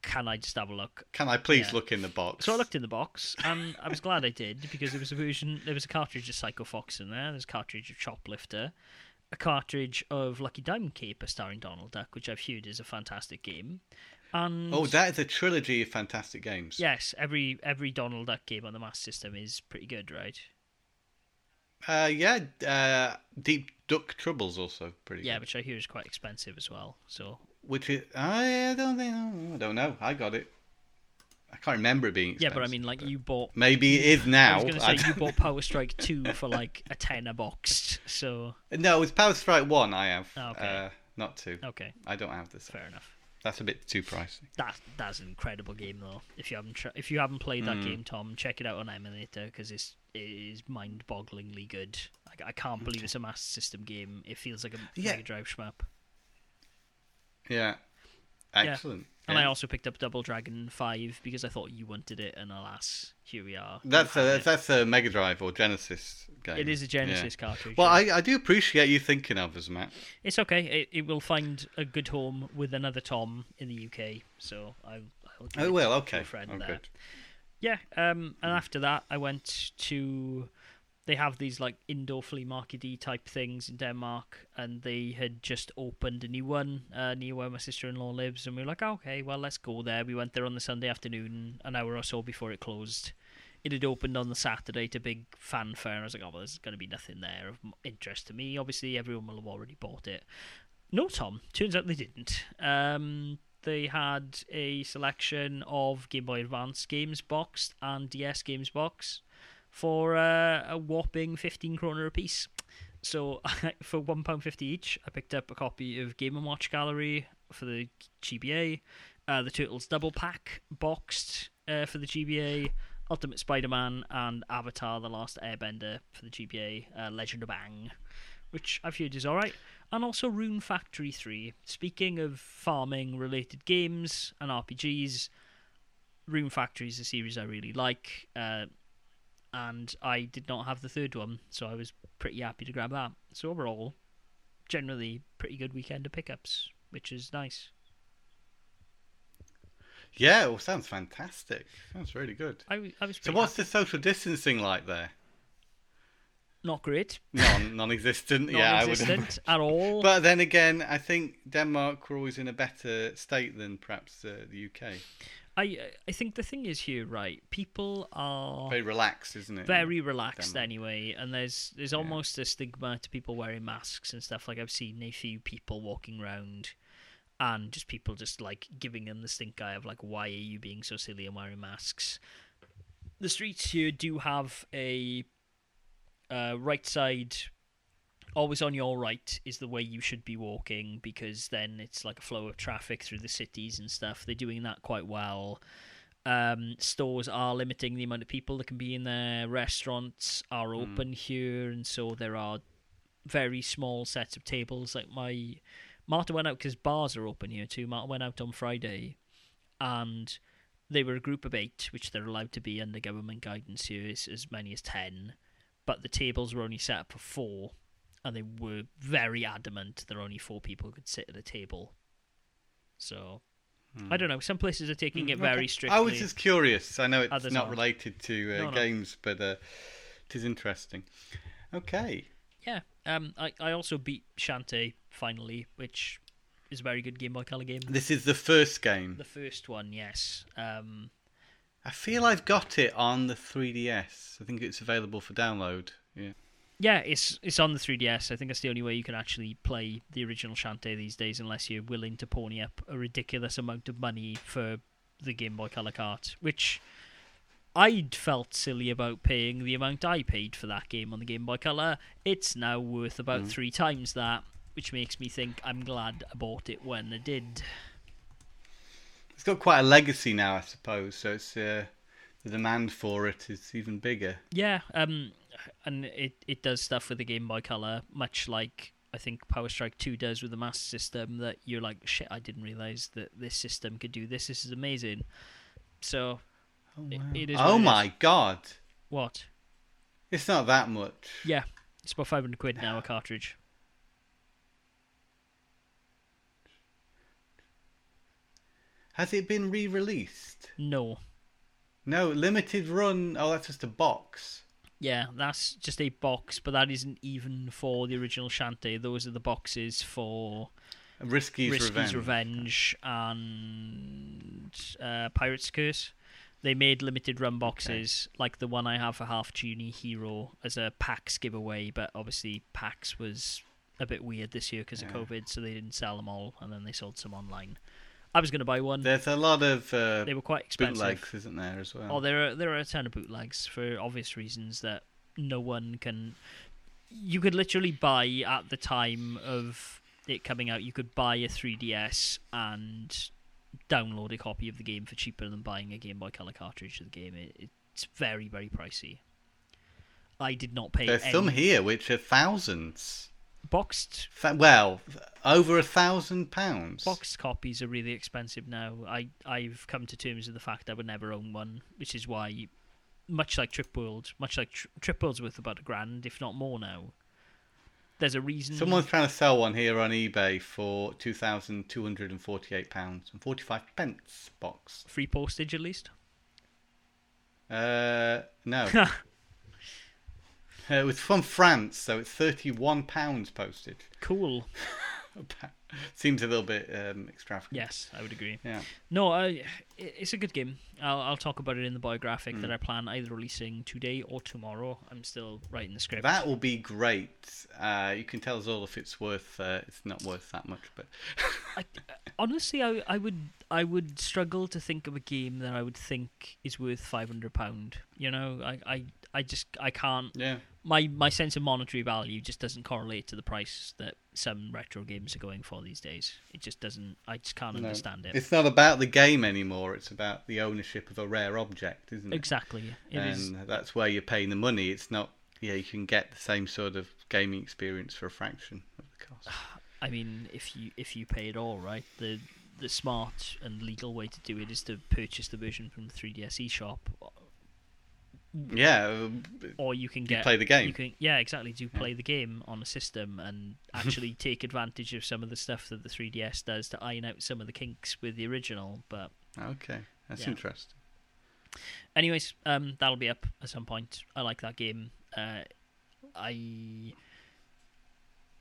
Can I just have a look?" Can I please Yeah. look in the box? So I looked in the box, and I was glad I did because there was a version. There was a cartridge of Psycho Fox in there. There's a cartridge of Choplifter, a cartridge of Lucky Diamond Caper starring Donald Duck, which I've heard is a fantastic game. And Oh, that is a trilogy of fantastic games. yes, every every Donald Duck game on the Master System is pretty good, right? Uh, yeah. Uh, Deep Duck Trouble's also pretty. Yeah, good. which I hear is quite expensive as well. So Which is I don't think I don't know. I got it. I can't remember it being. yeah, but I mean, like you bought. maybe it is now. I was going to say you bought Power Strike two for like a tenner box. So No, it's Power Strike One. I have. Oh, okay. Uh, not two. okay, I don't have this. fair enough. That's a bit too pricey. That that's an incredible game though. If you haven't tr- if you haven't played that Mm. game, Tom, check it out on emulator because it's it is mind-bogglingly good. Like I can't believe it's a Master System game. It feels like a Yeah. Mega Drive shmup. Yeah. Excellent. And I also picked up Double Dragon Five because I thought you wanted it, and alas, here we are. That's have a it. that's a Mega Drive or Genesis game. It is a Yeah. Genesis cartridge. Well, yeah. I, I do appreciate you thinking of us, Matt. it's okay. It, it will find a good home with another Tom in the UK. So I. I'll give Oh it well, okay. friend Oh, there. good. Yeah, um, and after that, I went to. They have these like indoor flea markety type things in Denmark, and they had just opened a new one uh, near where my sister in law lives, and we were like, okay, well, let's go there. We went there on the Sunday afternoon, an hour or so before it closed. It had opened on the Saturday to big fanfare, and I was like, oh, well, there's going to be nothing there of interest to me. Obviously, everyone will have already bought it. No, Tom. Turns out they didn't. Um, they had a selection of Game Boy Advance games boxed and DS games box for uh, a whopping 15 kroner a piece. So for £1.50 each, I picked up a copy of Game & Watch Gallery for the GBA, uh, the Turtles Double Pack boxed uh, for the GBA, Ultimate Spider-Man, and Avatar The Last Airbender for the GBA, uh, Legend of Aang, which I've heard is alright. And also Rune Factory 3. Speaking of farming related games and RPGs, Rune Factory is a series I really like. Uh, and I did not have the third one, so I was pretty happy to grab that. So overall, generally pretty good weekend of pickups, which is nice. Yeah, well, sounds fantastic. Sounds really good. I, I was So, what's happy. the social distancing like there? Not great, Non non-existent. yeah, non-existent at all. But then again, I think Denmark were always in a better state than perhaps uh, the UK. I I think the thing is here, right? People are Very relaxed, isn't it? very relaxed Denmark. anyway, and there's there's almost a stigma to people wearing masks and stuff. Like I've seen a few people walking around, and just people just like giving them the stink eye of like, why are you being so silly and wearing masks? The streets here do have a uh, right side. Always on your right is the way you should be walking because then it's like a flow of traffic through the cities and stuff. They're doing that quite well um, stores are limiting the amount of people that can be in there. Restaurants are open here, and so there are very small sets of tables. Like my Marta went out because bars are open here too. Marta went out on Friday, and they were a group of eight, which they're allowed to be under government guidance here, is as many as ten. But the tables were only set up for four, and they were very adamant that only four people who could sit at a table. So I don't know. Some places are taking it very Okay. strictly. I was just curious. I know it's Others not aren't. related to uh, No, no. games, but uh, it is interesting. Okay. Yeah. Um. I, I also beat Shantae finally, which is a very good Game Boy Color game. This is the first game. The first one, yes. Um. I feel I've got it on the 3DS. I think it's available for download. Yeah. Yeah, it's it's on the 3DS. I think that's the only way you can actually play the original Shantae these days, unless you're willing to pony up a ridiculous amount of money for the Game Boy Color cart, which I'd felt silly about paying the amount I paid for that game on the Game Boy Color. It's now worth about mm. three times that, which makes me think I'm glad I bought it when I did. It's got quite a legacy now, I suppose. So it's uh, the demand for it is even bigger. Yeah, um, and it it does stuff with the Game Boy Color, much like I think Power Strike Two does with the Master System. That you're like, shit, I didn't realize that this system could do this. This is amazing. So, Oh, It- wow. it is oh my is. god. what? It's not that much. Yeah, it's about five hundred quid now a cartridge. Has it been re released? No, No, limited run. Oh, that's just a box. yeah, that's just a box, but that isn't even for the original Shantae. Those are the boxes for Risky's, Risky's Revenge. Revenge, and uh, Pirate's Curse. They made limited run boxes, like the one I have for Half Genie Hero, as a PAX giveaway. But obviously, PAX was a bit weird this year because Yeah. of COVID, so they didn't sell them all, and then they sold some online. I was going to buy one. There's a lot of uh, they were quite expensive. bootlegs, isn't there, as well? Oh, there are there are a ton of bootlegs for obvious reasons that no one can. You could literally buy at the time of it coming out. You could buy a 3DS and download a copy of the game for cheaper than buying a Game Boy Color cartridge of the game. It, it's very very pricey. I did not pay There's any some here which are thousands. Boxed Fa- well, over a thousand pounds. boxed copies are really expensive now. I I've come to terms with the fact I would never own one, which is why, much like Trip World, much like Tri- Trip World's worth about a grand, if not more now. There's a reason. Someone's trying to sell one here on eBay for two thousand two hundred and forty-eight pounds and forty-five pence box. free postage at least. Uh, no, uh, it was from France, so it's thirty-one pounds postage. Cool. Seems a little bit um, extravagant. Yes, I would agree. Yeah. No, I, it's a good game. I'll I'll talk about it in the biographic that I plan either releasing today or tomorrow. I'm still writing the script. That will be great. Uh, you can tell us all if it's worth. Uh, it's not worth that much, but I, honestly, I I would I would struggle to think of a game that I would think is worth five hundred pound. You know, I, I I just I can't. yeah. My my sense of monetary value just doesn't correlate to the price that some retro games are going for these days. It just doesn't. I just can't No. understand it. It's not about the game anymore. It's about the ownership of a rare object, isn't it? Exactly. It and is. that's where you're paying the money. It's not. Yeah, you can get the same sort of gaming experience for a fraction of the cost. I mean, if you if you pay it all, right? The the smart and legal way to do it is to purchase the version from the 3DS eShop, yeah, or you can You play the game. You can, yeah, exactly. Do play the game on a system and actually take advantage of some of the stuff that the 3DS does to iron out some of the kinks with the original. But okay, that's Yeah. interesting. anyways, um, that'll be up at some point. I like that game. Uh, I.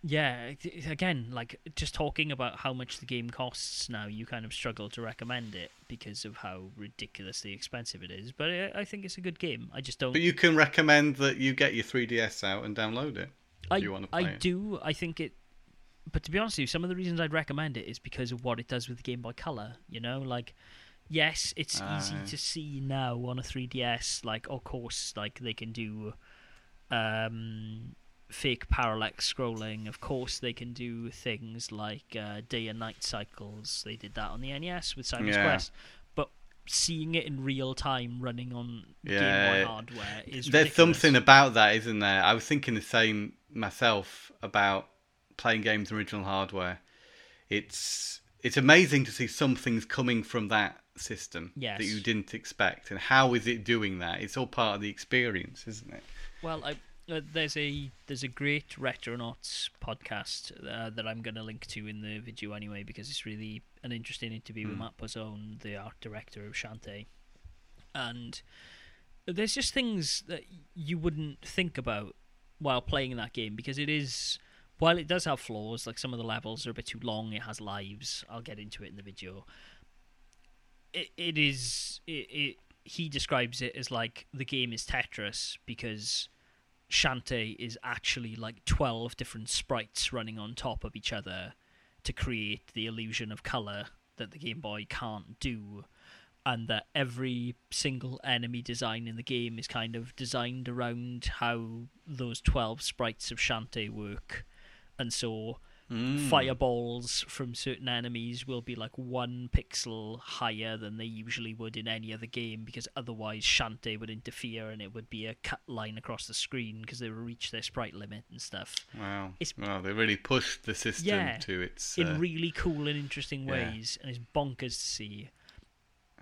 Yeah, again, like just talking about how much the game costs now, you kind of struggle to recommend it because of how ridiculously expensive it is. But I, I think it's a good game. I just don't. But you can recommend that you get your 3DS out and download it. I, you wanna I it. do. I think it. But to be honest with you, some of the reasons I'd recommend it is because of what it does with the Game Boy Color. You know, like, yes, it's Ah, easy to see now on a 3DS. Like, of course, like they can do um, fake parallax scrolling. Of course, they can do things like uh, day and night cycles. They did that on the NES with Simon's Yeah. Quest. But seeing it in real time running on Game Boy hardware is There's ridiculous. something about that, isn't there? I was thinking the same myself about playing games on original hardware. It's it's amazing to see some things coming from that system Yes. that you didn't expect, and how is it doing that? It's all part of the experience, isn't it? Well, I, uh, there's a there's a great Retronauts podcast uh, that I'm going to link to in the video anyway because it's really an interesting interview with Hmm. Matt Bozon, the art director of Shantae, and there's just things that you wouldn't think about while playing that game because it is while it does have flaws like some of the levels are a bit too long it has lives i'll get into it in the video it, it is it, it he describes it as like the game is tetris because Shantae is actually like 12 different sprites running on top of each other to create the illusion of color that the Game Boy can't do and that every single enemy design in the game is kind of designed around how those 12 sprites of Shantae work. And so Mm. fireballs from certain enemies will be like one pixel higher than they usually would in any other game because otherwise Shantae would interfere and it would be a cut line across the screen because they would reach their sprite limit and stuff Wow. It's- Well, they really pushed the system Yeah, to its. in uh, really cool and interesting yeah. ways and it's bonkers to see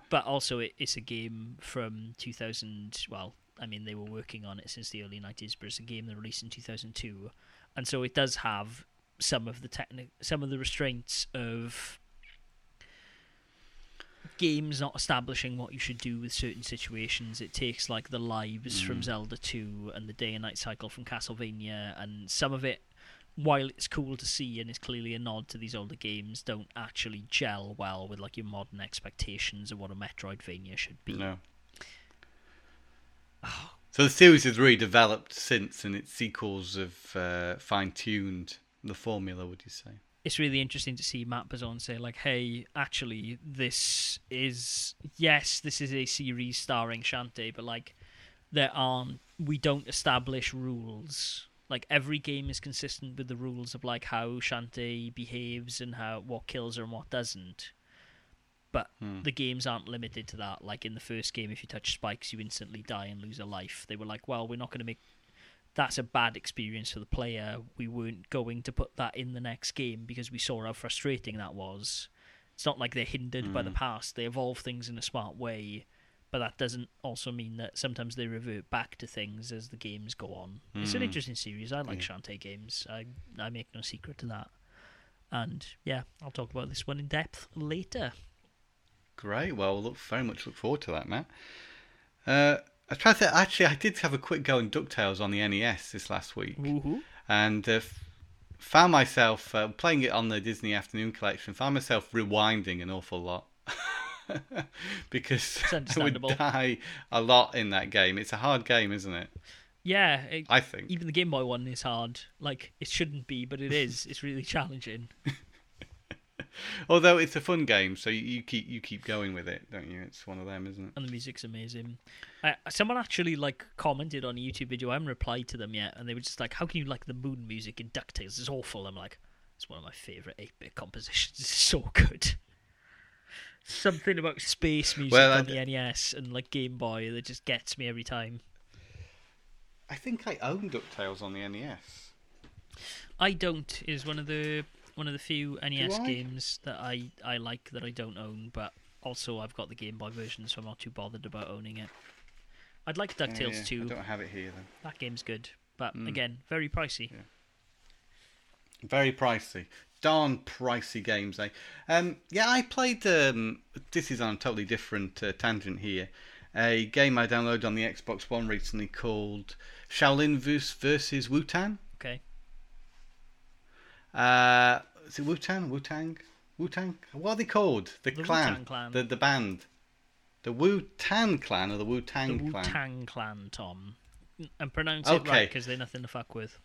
but also it, it's a game from 2000 well I mean they were working on it since the early 90s but it's a game that released in 2002 and so it does have some of the technic some of the restraints of games not establishing what you should do with certain situations it takes like the lives from Mm. Zelda 2 and the day and night cycle from Castlevania and some of it while it's cool to see and is clearly a nod to these older games don't actually gel well with like your modern expectations of what a Metroidvania should be No. So the series has really developed since, and its sequels have uh, fine-tuned the formula. Would you say? it's really interesting to see Matt Bozon say like, "Hey, actually, this is yes, this is a series starring Shantae, but like, there aren't we don't establish rules. Like every game is consistent with the rules of like how Shantae behaves and how what kills her and what doesn't. But Hmm. the games aren't limited to that. Like in the first game, if you touch spikes, you instantly die and lose a life. They were like, well, we're not going to make that's a bad experience for the player. We weren't going to put that in the next game because we saw how frustrating that was. It's not like they're hindered by the Mm. past. They evolve things in a smart way, but that doesn't also mean that sometimes they revert back to things as the games go on. It's an Mm. interesting series. I like Yeah. Shantae games. I I make no secret to that. And yeah, I'll talk about this one in depth later. Great. Well, look very much look forward to that, Matt. Uh, I tried to actually. I did have a quick go in Ducktales on the NES this last week, Woohoo! and uh, found myself uh, playing it on the Disney Afternoon Collection. Found myself rewinding an awful lot because I would die a lot in that game. It's a hard game, isn't it? Yeah, it, I think. even the Game Boy one is hard. Like it shouldn't be, but it is. it's really challenging. Although it's a fun game, so you, keep you keep going with it, don't you? It's one of them, isn't it? and the music's amazing. Uh, someone actually like commented on a YouTube video. I haven't replied to them yet, and they were just like, "How can you like the moon music in Ducktales? It's awful." I'm like, "It's one of my favorite 8-bit compositions. It's so good." Something about space music Well, on the NES and like Game Boy that just gets me every time. I think I own Ducktales on the NES. I don't is one of the one of the few NES I? games that I I like that I don't own, but also I've got the Game Boy version, so I'm not too bothered about owning it. I'd like Ducktales Yeah, I too. don't have it here then. That game's good, but Mm. again, very pricey. Very pricey. Darn pricey games, eh? Um, yeah, I played. Um, this is on a totally different uh, tangent here. A game I downloaded on the Xbox One recently called Shaolin vs. Wutan. Okay. Uh, is it Wutan? Wu-Tang? Wu-Tang? What are they called? The, The clan. Clan. The the band. The Wu-Tan clan or the The Wu-Tang clan? Wu clan? Tang Clan, Tom. And pronounce it Okay. right because they're nothing to fuck with.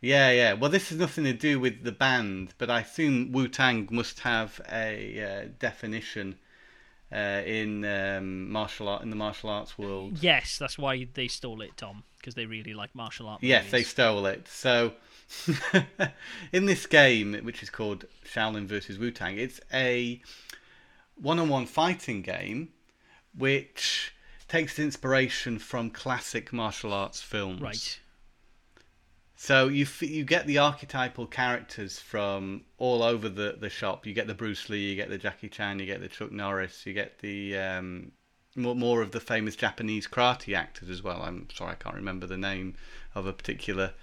Yeah, yeah. Well, this has nothing to do with the band, but I assume Wu Tang must have a uh, definition uh, in um, martial art in the martial arts world. Yes, that's why they stole it, Tom, because they really like martial art. Yes, they stole it. So, in this game, which is called Shaolin versus Wu Tang, it's a one-on-one fighting game, which takes inspiration from classic martial arts films. Right. So you f- you get the archetypal characters from all over the, the shop. You get the Bruce Lee, you get the Jackie Chan, you get the Chuck Norris, you get the um, more more of the famous Japanese karate actors as well. I'm sorry, I can't remember the name of a particular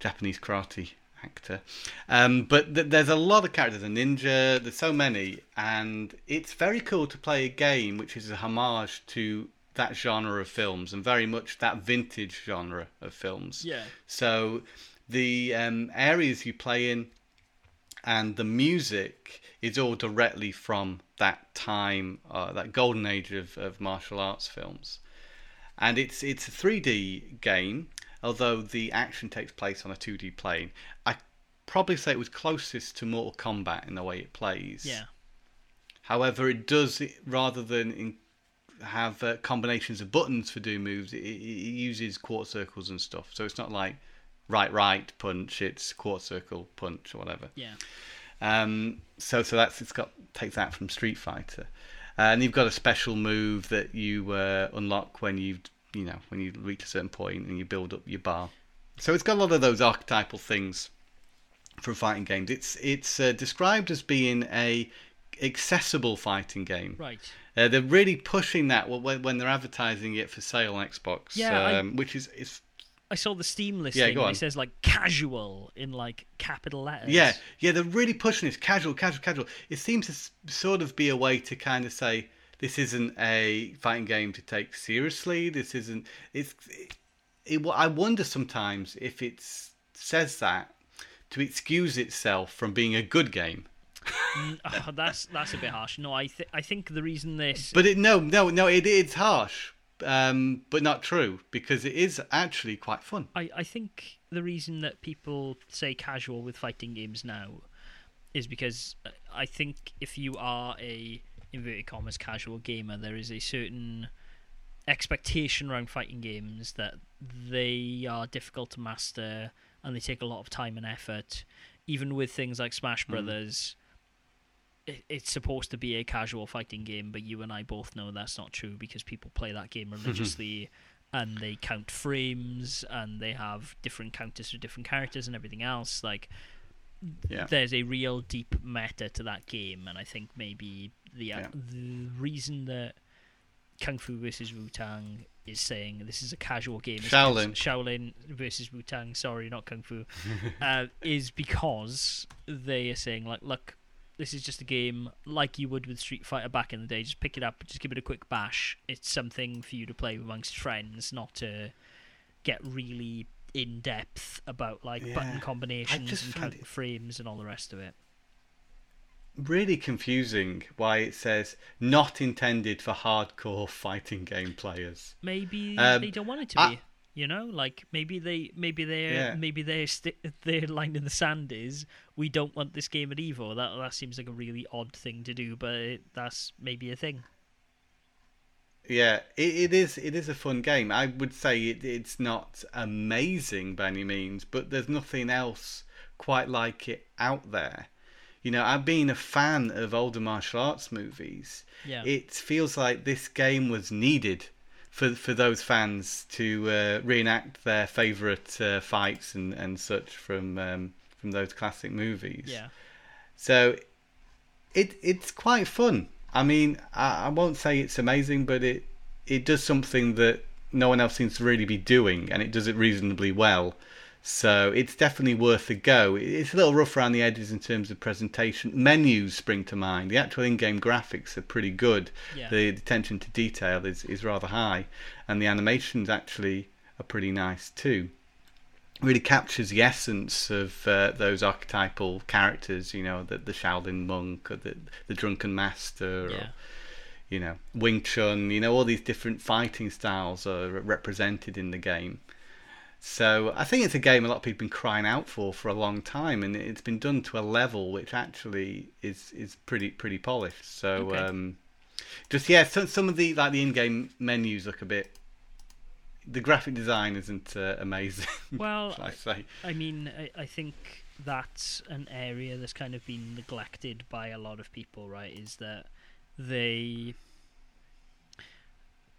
Japanese karate actor. Um, but th- there's a lot of characters. A ninja. There's so many, and it's very cool to play a game which is a homage to that genre of films and very much that vintage genre of films. Yeah. So the um, areas you play in and the music is all directly from that time, uh, that golden age of, of martial arts films. And it's it's a 3D game, although the action takes place on a 2D plane. I probably say it was closest to Mortal Kombat in the way it plays. Yeah. However, it does rather than in, have uh, combinations of buttons for doing moves. It, it, uses quarter circles and stuff, so it's not like right right punch. It's quarter circle punch or whatever. Yeah. Um, so so that's it's got takes that from Street Fighter, uh, and you've got a special move that you uh, unlock when you you know when you reach a certain point and you build up your bar. So it's got a lot of those archetypal things from fighting games. It's it's uh, described as being a accessible fighting game. Right. Uh, they're really pushing that when, when they're advertising it for sale on Xbox, Yeah, I- um, which is, is I saw the Steam listing. Yeah, go and on. It says like casual in like capital letters. yeah, yeah, they're really pushing this casual, casual, casual. It seems to sort of be a way to kind of say this isn't a fighting game to take seriously. This isn't. It's. It, it, I wonder sometimes if it says that to excuse itself from being a good game. Mm, oh, that's that's a bit harsh. No, I th- I think the reason this But it no no no it is harsh, um, but not true because it is actually quite fun. I, I think the reason that people say casual with fighting games now is because uh, I think if you are a inverted commas casual gamer, there is a certain expectation around fighting games that they are difficult to master and they take a lot of time and effort. Even with things like Smash hmm. Brothers, it, it's supposed to be a casual fighting game, but you and I both know that's not true because people play that game religiously and they count frames and they have different counters for different characters and everything else. Like, Yeah. there's a real deep meta to that game, and I think maybe the Yeah. the reason that Kung Fu versus Wu Tang is saying this is a casual game. Shaolin. Shaolin versus Wu Tang. Sorry, not Kung Fu. uh, is because they are saying like, look, this is just a game like you would with Street Fighter back in the day. Just pick it up, just give it a quick bash. It's something for you to play amongst friends, not to get really in depth about like Yeah. button combinations and count frames and all the rest of it. Really confusing why it says not intended for hardcore fighting game players. Maybe Um, they don't want it to I- be. You know, like maybe they, maybe their, Yeah. maybe their sti- their line in the sand is we don't want this game at Evo. That that seems like a really odd thing to do, but it, that's maybe a thing. Yeah, it, it is. It is a fun game. I would say it, it's not amazing by any means, but there's nothing else quite like it out there. You know, I've been a fan of older martial arts movies. Yeah. It feels like this game was needed for for those fans to uh, reenact their favourite uh, fights and, and such from um, from those classic movies. Yeah, So it it's quite fun. I mean, I, I won't say it's amazing, but it it does something that no one else seems to really be doing, and it does it reasonably well. So it's definitely worth a go. It's a little rough around the edges in terms of presentation. Menus spring to mind. The actual in-game graphics are pretty good. Yeah. The attention to detail is, is rather high, and the animations actually are pretty nice too really captures the essence of uh, those archetypal characters. You know, the the Shaolin monk or the the drunken master, yeah. or you know, Wing Chun. You know, all these different fighting styles are represented in the game. So I think it's a game a lot of people have been crying out for for a long time, and it's been done to a level which actually is is pretty pretty polished. So Okay. um, just yeah, some some of the like the in-game menus look a bit. The graphic design isn't uh, amazing. Well, I say? I mean, I, I think that's an area that's kind of been neglected by a lot of people, right? Is that they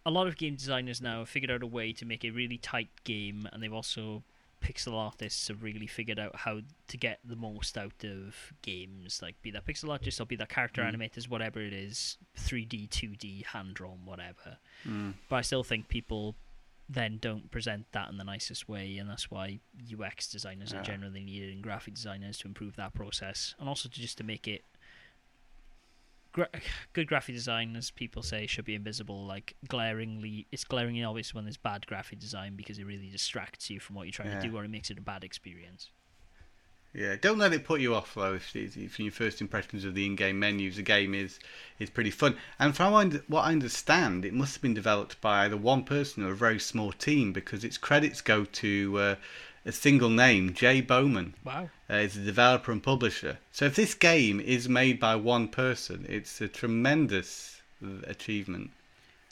a lot of game designers now have figured out a way to make a really tight game, and they've also pixel artists have really figured out how to get the most out of games, like be that pixel artist or be that character Mm. animators, whatever it is, 3D, 2D, hand drawn, whatever. Mm. But I still think people then don't present that in the nicest way, and that's why UX designers Yeah. are generally needed and graphic designers to improve that process, and also to just to make it. Gra- good graphic design, as people say, should be invisible. Like glaringly, it's glaringly obvious when there's bad graphic design because it really distracts you from what you're trying Yeah. to do, or it makes it a bad experience. Yeah, don't let it put you off though. If, if your first impressions of the in-game menus, the game is is pretty fun. And from what I und- what I understand, it must have been developed by either one person or a very small team because its credits go to uh, a single name, Jay Bowman. Wow. uh, is a developer and publisher. So if this game is made by one person, it's a tremendous uh, achievement,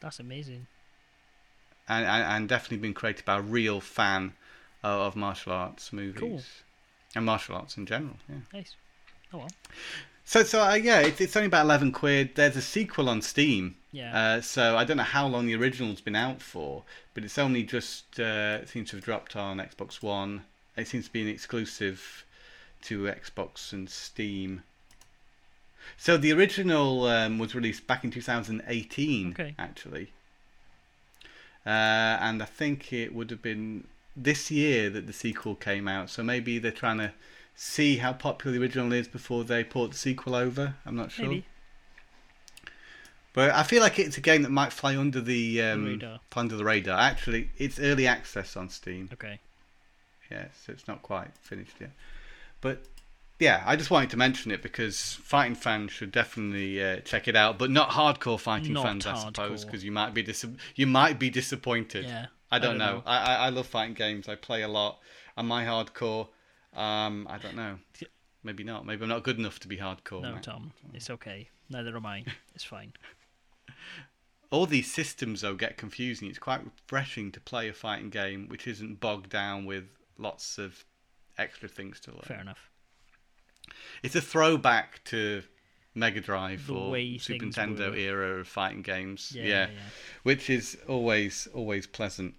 That's amazing. and, and, and definitely been created by a real fan of, of martial arts movies Cool. And martial arts in general. Yeah. Nice. Oh well. So so uh, yeah, it's, it's only about eleven quid. There's a sequel on Steam. Yeah. Uh, so I don't know how long the original's been out for, but it's only just uh, it seems to have dropped on Xbox One. It seems to be an exclusive to Xbox and Steam. So the original um, was released back in 2018, Okay. actually, uh, and I think it would have been this year that the sequel came out. So maybe they're trying to see how popular the original is before they port the sequel over. I'm not sure. Maybe. But I feel like it's a game that might fly under the, um, radar. under the radar. Actually, it's early access on Steam. Okay. Yeah, so it's not quite finished yet. But yeah, I just wanted to mention it because fighting fans should definitely uh, check it out, but not hardcore fighting Not fans, I suppose, because you might be dis- you might be disappointed. Yeah. I don't, know. I, I I love fighting games. I play a lot. Am I hardcore? Um, I don't know. Maybe not. Maybe I'm not good enough to be hardcore. No, mate. Tom. It's okay. Neither am I. It's fine. all these systems though get confusing. It's quite refreshing to play a fighting game which isn't bogged down with lots of extra things to learn. Fair enough. It's a throwback to Mega Drive The or Super Nintendo were. era of fighting games. Yeah. Yeah, Yeah. which is always always pleasant.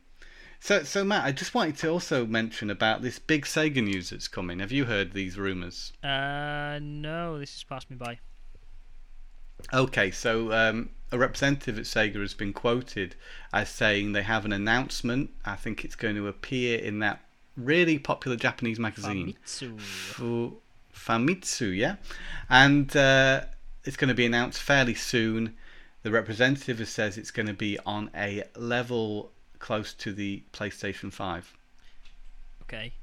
So, so Matt, I just wanted to also mention about this big Sega news that's coming. Have you heard these rumors? Uh, no, this has passed me by. Okay, so um, a representative at Sega has been quoted as saying they have an announcement. I think it's going to appear in that really popular Japanese magazine, Famitsu. Fu- Famitsu, yeah, and uh, it's going to be announced fairly soon. The representative says it's going to be on a level close to the PlayStation Five Okay.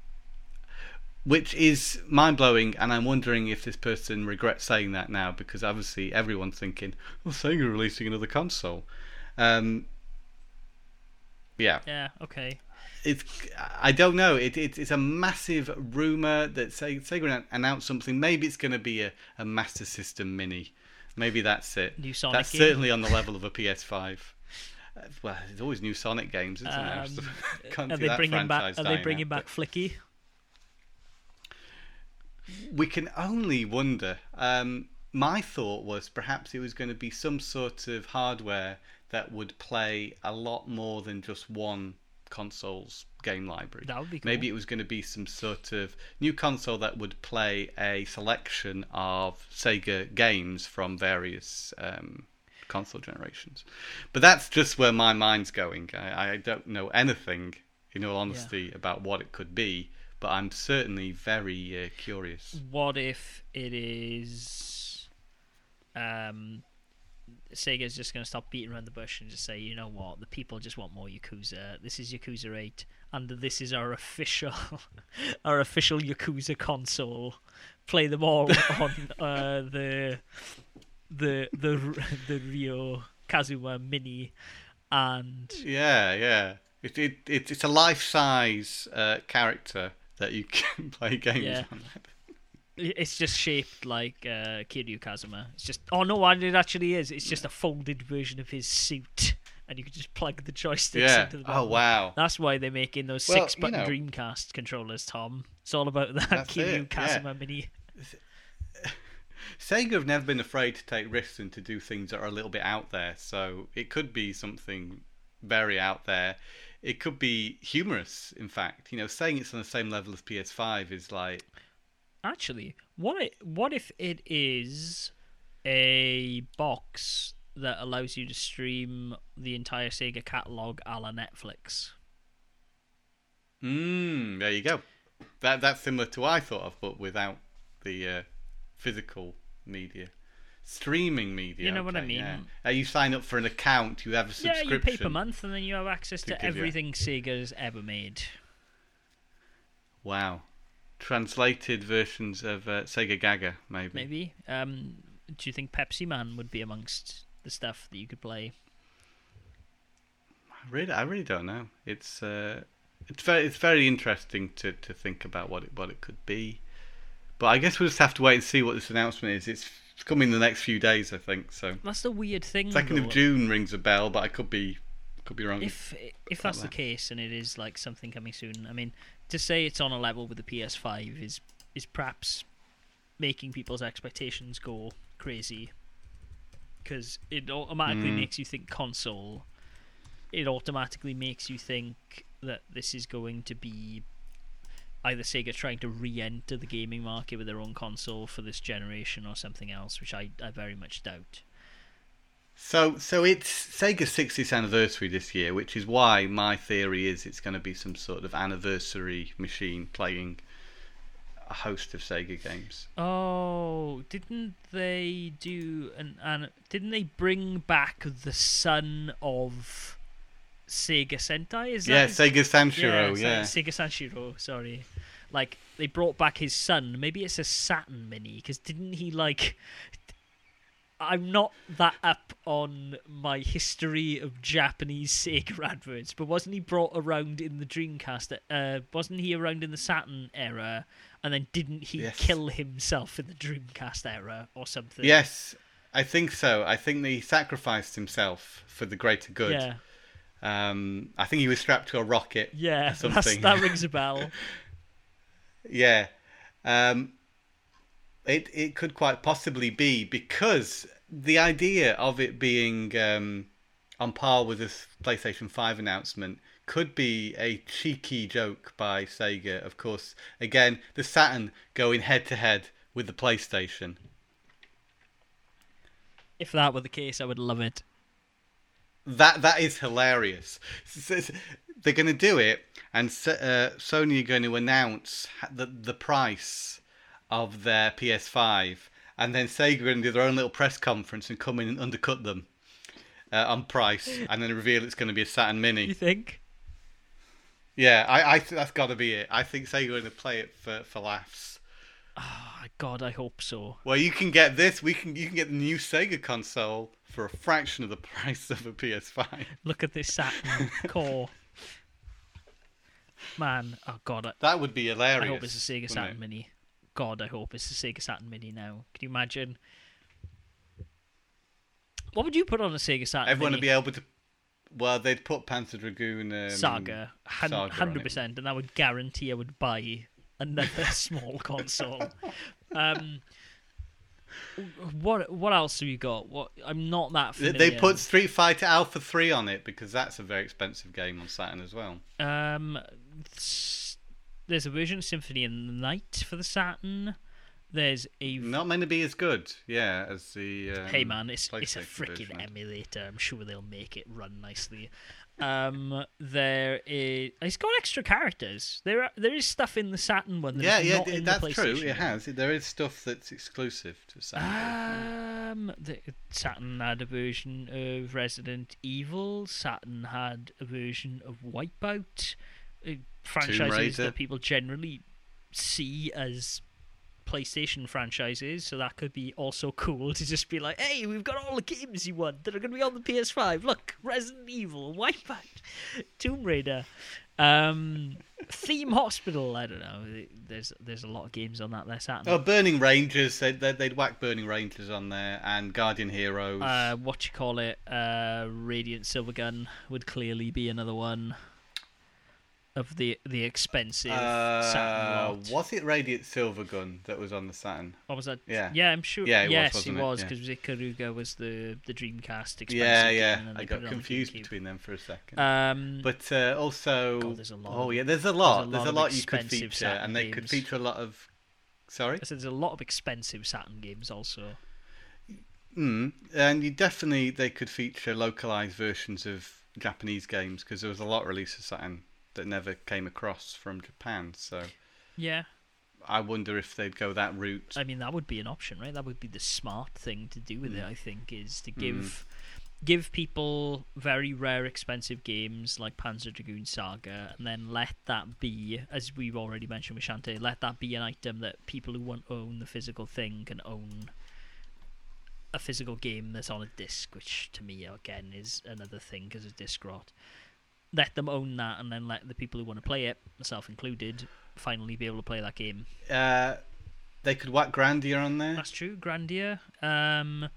which is mind blowing, and I'm wondering if this person regrets saying that now because obviously everyone's thinking, "Well, Sega releasing another console." Um, yeah, Yeah. Okay. it's I don't know. It, it it's a massive rumor that Sega announced something. Maybe it's going to be a, a Master System Mini. Maybe that's it. New Sonic that's game? certainly on the level of a PS5. Uh, Well, there's always new Sonic games, isn't there? Um, Can't are see they bringing back? Are they bringing out, back but- Flicky? We can only wonder. Um, my thought was perhaps it was going to be some sort of hardware that would play a lot more than just one console's game library. That would be cool. Maybe it was going to be some sort of new console that would play a selection of Sega games from various um, console generations. But that's just where my mind's going. I, I don't know anything, in all honesty, about what it could be. But I'm certainly very uh, curious. What if it is? Um, Sega's just going to stop beating around the bush and just say, you know what, the people just want more Yakuza. This is Yakuza Eight, and this is our official, our official Yakuza console. Play them all on uh, the the the the Kiryu Kazuma Mini, and Yeah, yeah. It, it, it it's a life size uh, character that you can play games Yeah. on. it's just shaped like uh, Kiryu Kazuma. It's just oh no, what it actually is. It's just a folded version of his suit, and you can just plug the joysticks Yeah. into the. Oh wow. That's why they're making those Well, six button you know- Dreamcast controllers, Tom. It's all about that Kiryu it, yeah. Kazuma mini. Sega have never been afraid to take risks and to do things that are a little bit out there. So it could be something very out there. It could be humorous, in fact. You know, saying it's on the same level as PS5 is like. Actually, what it, what if it is a box that allows you to stream the entire Sega catalog a la Netflix? Mmm, there you go. That that's similar to what I thought of, but without the uh, physical media, streaming media. You know what I mean? Yeah. Uh, you sign up for an account, you have a subscription. Yeah, you pay per month, and then you have access to to, give you- Sega's ever made. Wow, translated versions of uh, Segagaga, maybe. Maybe. Um, do you think Pepsiman would be amongst the stuff that you could play? I really, I really don't know. It's uh, it's very it's very interesting to, to think about what it what it could be. But I guess we'll just have to wait and see what this announcement is. It's coming in the next few days, I think. So That's the weird thing. second though. of June rings a bell, but I could be could be wrong. If if that's the case and it is like something coming soon, I mean, to say it's on a level with the PS5 is is perhaps making people's expectations go crazy because it automatically Mm. makes you think console. It automatically makes you think that this is going to be either Sega trying to re-enter the gaming market with their own console for this generation or something else, which I, I very much doubt. So, so it's Sega's 60th anniversary this year, which is why my theory is it's going to be some sort of anniversary machine playing a host of Sega games. Oh, didn't they do an, an didn't they bring back the son of Sega Sentai? Is that Yeah, Segata Sanshiro. yeah, Yeah, Segata Sanshiro. Sorry, like they brought back his son. Maybe it's a Saturn Mini because didn't he like? I'm not that up on my history of Japanese Sega adverts, but wasn't he brought around in the Dreamcast? Uh, wasn't he around in the Saturn era? And then didn't he Yes. kill himself in the Dreamcast era or something? Yes, I think so. I think he sacrificed himself for the greater good. Yeah, Um, I think he was strapped to a rocket. yeah. That rings a bell. Yeah. Um, it it could quite possibly be because the idea of it being um, on par with this PlayStation 5 announcement could be a cheeky joke by Sega. Of course, again, the Saturn going head to head with the PlayStation. If that were the case, I would love it. That that is hilarious. They're going to do it, and uh, Sony are going to announce the the price of their PS5, and then Sega are going to do their own little press conference and come in and undercut them uh, on price, and then reveal it's going to be a Saturn Mini. You think? Yeah, I, I think that's got to be it. I think Sega are going to play it for, for laughs. Oh, God, I hope so. Well, you can get this. We can you can get the new Sega console for a fraction of the price of a PS5. Look at this Saturn core. Man, oh God, I, That would be hilarious. I hope it's a Sega Saturn it? Mini. God, I hope it's a Sega Saturn Mini now. Can you imagine? What would you put on a Sega Saturn Everyone Mini? would be able to. Well, they'd put Panzer Dragoon um, Saga, hun- Saga on hundred percent, and that would guarantee I would buy another small console. Um, what what else have you got? What I'm not that familiar. They put Street Fighter Alpha Three on it because that's a very expensive game on Saturn as well. Um, there's a version of Symphony in the Night for the Saturn. There's a Not meant to be as good, yeah, as the. Um, hey man, it's it's a freaking version. emulator. I'm sure they'll make it run nicely. Um, there is it's got extra characters. There are, there is stuff in the Saturn one. That Yeah, yeah, not in that's true. It has. There is stuff that's exclusive to Saturn. Um, the, Saturn had a version of Resident Evil. Saturn had a version of Wipeout. Uh, franchises that people generally see as PlayStation franchises, so that could be also cool to just be like, "Hey, we've got all the games you want that are going to be on the PS5. Look, Resident Evil, Wipeout, Tomb Raider, um, Theme Hospital. I don't know. There's there's a lot of games on that Saturn. Oh, Burning Rangers. They'd, they'd, they'd whack Burning Rangers on there and Guardian Heroes. uh, what you call it, uh, Radiant Silvergun would clearly be another one. Of the the expensive Uh, was it Radiant Silvergun that was on the Saturn? What was that? Yeah. yeah, I'm sure. Yeah, yes, wasn't it was Yeah. because Ikaruga was the the Dreamcast expensive. yeah, game, yeah. I got confused between them for a second. Um, but uh, also, God, there's a lot oh yeah, there's a lot. there's a There's lot a of lot you could feature, Saturn and they could feature a lot of. Sorry. I said there's a lot of expensive Saturn games also. Mm, and you definitely they could feature localized versions of Japanese games because there was a lot released of Saturn that never came across from Japan. So Yeah, I wonder if they'd go that route. I mean that would be an option, right? That would be the smart thing to do with Mm. it. I think is to give give people very rare, expensive games like Panzer Dragoon Saga, and then let that be, as we've already mentioned with Shantae, let that be an item that people who won't own the physical thing can own a physical game that's on a disc, which to me again is another thing because of disc rot. Let them own that, and then let the people who want to play it, myself included, finally be able to play that game. Uh, they could whack Grandia on there. That's true. Grandia. Um,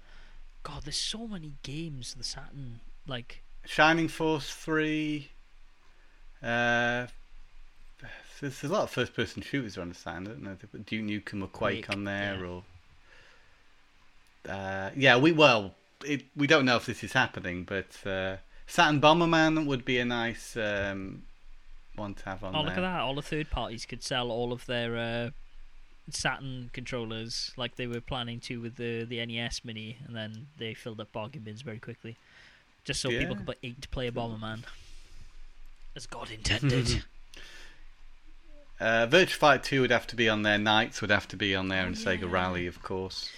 God, there's so many games. The Saturn, like Shining Force three. Uh, there's a lot of first-person shooters on the Saturn, don't there? They put Duke Nukem or Quake, Quake, on there, yeah. or uh, yeah, we well, it, we don't know if this is happening, but uh, Saturn Bomberman would be a nice um, one to have on oh there. look at that! All the third parties could sell all of their uh, Saturn controllers like they were planning to with the the NES Mini, and then they filled up bargain bins very quickly, just so Yeah. people could buy eight player Bomberman, as God intended. Uh, Virtua Fighter 2 would have to be on there. NiGHTS would have to be on there, Oh, and Sega. Rally, of course.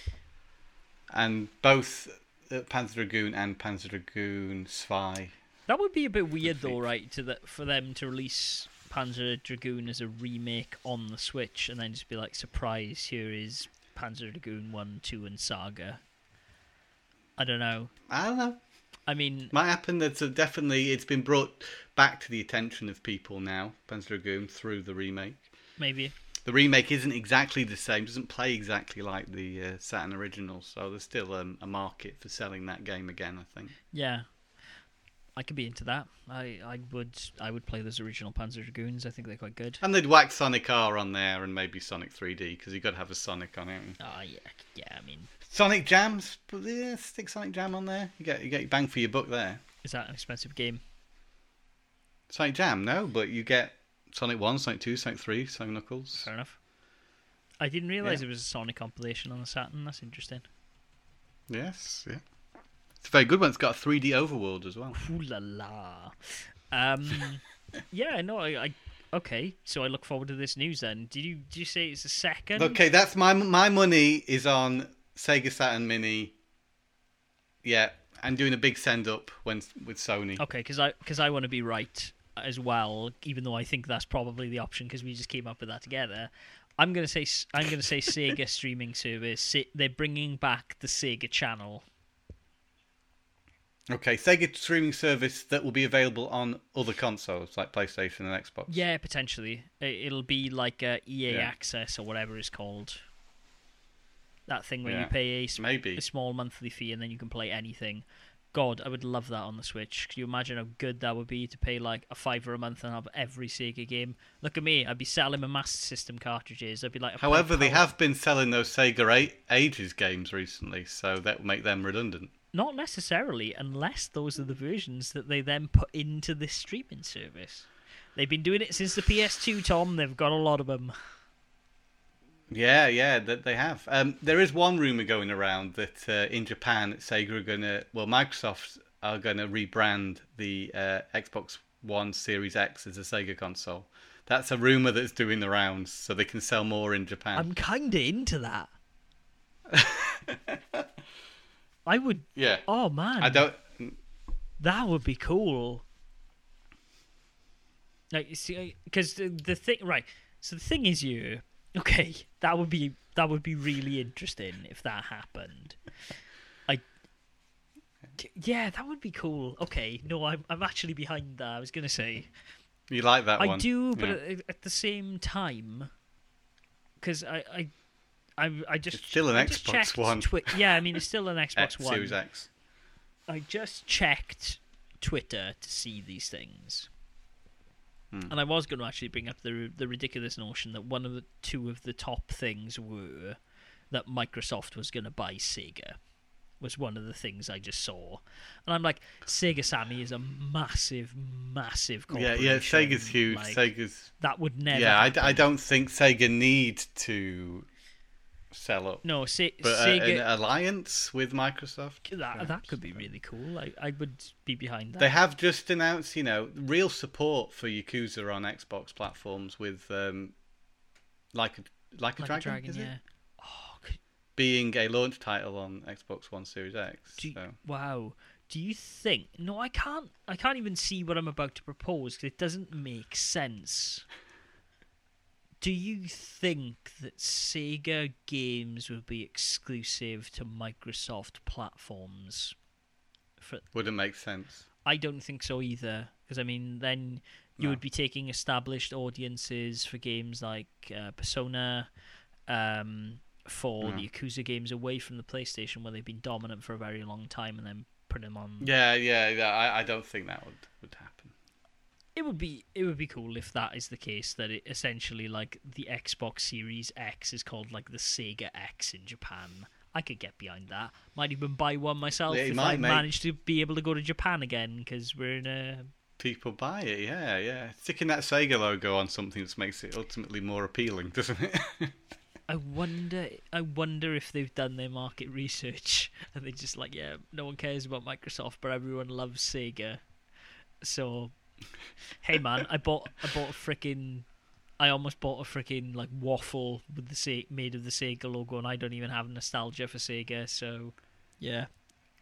And both Uh, Panzer Dragoon and Panzer Dragoon Zwei. That would be a bit weird though, right? To that for them to release Panzer Dragoon as a remake on the Switch, and then just be like, "Surprise! Here is Panzer Dragoon One, Two, and Saga." I don't know. I don't know. I mean, Might happen. That's uh, definitely it's been brought back to the attention of people now. Panzer Dragoon through the remake. maybe. The remake isn't exactly the same. Doesn't play exactly like the uh, Saturn original. So there's still um, a market for selling that game again. I think. Yeah, I could be into that. I, I would I would play those original Panzer Dragoons. I think they're quite good. And they'd whack Sonic R on there and maybe Sonic 3D because you've got to have a Sonic on it. Ah, yeah, yeah. I mean, Sonic Jams, but yeah, stick Sonic Jam on there. You get you get your bang for your buck there. is that an expensive game? Sonic Jam, no, but you get Sonic One, Sonic Two, Sonic Three, Sonic Knuckles. Fair enough. I didn't realize Yeah. it was a Sonic compilation on the Saturn. That's interesting. Yes, yeah. It's a very good one. It's got a 3D overworld as well. Ooh la la. Um, yeah, no, I, I. Okay, so I look forward to this news. Then, did you did you say it's the second? Okay, that's my my money is on Sega Saturn Mini. Yeah, and doing a big send up when with Sony. Okay, because I because I want to be right as well, even though I think that's probably the option because we just came up with that together. I'm gonna say s- I'm gonna say Sega streaming service. They're bringing back the Sega channel. Okay, Sega streaming service that will be available on other consoles like PlayStation and Xbox. Yeah, potentially. It'll be like uh, EA Yeah. Access or whatever it's called. That thing where you Yeah, pay a, s- maybe. a small monthly fee and then you can play anything. God, I would love that on the Switch. Can you imagine how good that would be to pay like a fiver a month and have every Sega game? Look at me, I'd be selling my Master System cartridges. I'd be like, However, they have been selling those Sega A- Ages games recently, so that will make them redundant. not necessarily, unless those are the versions that they then put into this streaming service. They've been doing it since the PS2, Tom. They've got a lot of them. Yeah, yeah, that they have. Um, there is one rumor going around that uh, in Japan, Sega are to, well, Microsoft are going to rebrand the uh, Xbox One Series X as a Sega console. That's a rumor that's doing the rounds, so they can sell more in Japan. I'm kind of into that. I would. yeah, Oh man, I don't. that would be cool. Like, you see, because the, the thing, right? So the thing is, you okay? That would be that would be really interesting if that happened. I, yeah, that would be cool. Okay, no, I'm I'm actually behind that. I was gonna say You like that I one? do, but Yeah. at, at the same time, because I I. I, I just It's still an I Xbox One. Twi- yeah, I mean it's still an Xbox X, One. Series X. I just checked Twitter to see these things. Hmm. And I was going to actually bring up the the ridiculous notion that one of the two of the top things were that Microsoft was going to buy Sega. Was one of the things I just saw, and I'm like, Sega Sammy is a massive, massive Yeah, corporation. yeah. Sega's huge. Like, Sega's. that would never. Yeah, I. I don't think Sega need to sell up. No, Se- But uh, Sega. an alliance with Microsoft. that that could be really cool. I I would be behind that. They have just announced, you know, real support for Yakuza on Xbox platforms with, um, like a like a like dragon, a dragon, is it? yeah. Oh, could, being a launch title on Xbox One Series X. you- so. wow. Do you think? No, I can't. I can't even see what I'm about to propose because it doesn't make sense. Do you think that Sega games would be exclusive to Microsoft platforms? For Wouldn't make sense. I don't think so either. Because I mean, then you No. would be taking established audiences for games like uh, Persona, um, for No. the Yakuza games away from the PlayStation, where they've been dominant for a very long time, and then put them on. Yeah, yeah, yeah. I, I don't think that would would happen. It would be it would be cool if that is the case. That it essentially like the Xbox Series X is called like the Sega X in Japan. I could get behind that. Might even buy one myself Yeah, if might I manage to be able to go to Japan again because we're in a People buy it, yeah, yeah. Sticking that Sega logo on something just makes it ultimately more appealing, doesn't it? I wonder. I wonder if they've done their market research and they're just like, yeah, no one cares about Microsoft, but everyone loves Sega. So, hey man, I bought I bought a freaking. I almost bought a freaking like waffle with the Se- made of the Sega logo, and I don't even have nostalgia for Sega. So, yeah,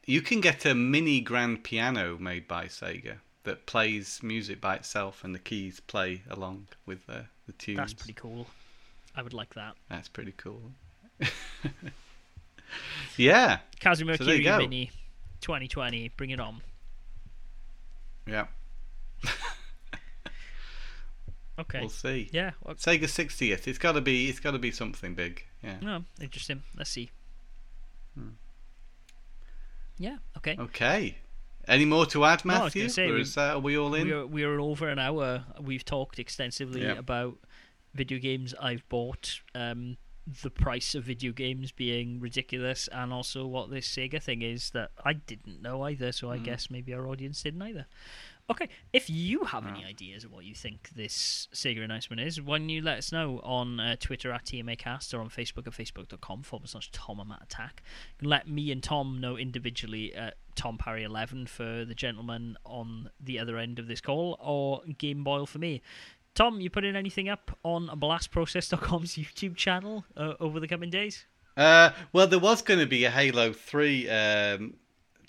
you can get a mini grand piano made by Sega that plays music by itself, and the keys play along with the the tunes. that's pretty cool. I would like that. That's pretty cool. yeah, Kazuma So there you Kiryu go. Mini, 2020, bring it on. yeah. Okay. We'll see. Yeah. Well, Sega 60th. It's got to be. It's got to be something big. Yeah. no, interesting. Let's see. Hmm. Yeah. Okay. Okay. Any more to add, No, Matthew? gonna say, or we- is that, are we all in? We're we're over an hour. We've talked extensively Yeah. about video games I've bought, um, the price of video games being ridiculous, and also what this Sega thing is that I didn't know either. So I Mm. guess maybe our audience didn't either. Okay, if you have any ideas of what you think this Sega announcement is, why don't you let us know on uh, Twitter at TMAcast or on Facebook at facebook.com forward slash Tom and Matt Attack. Let me and Tom know individually at Tom Parry 11 for the gentleman on the other end of this call, or Game Boil for me. Tom, you putting anything up on blastprocess.com's YouTube channel uh, over the coming days? Uh, well, there was going to be a Halo 3 um,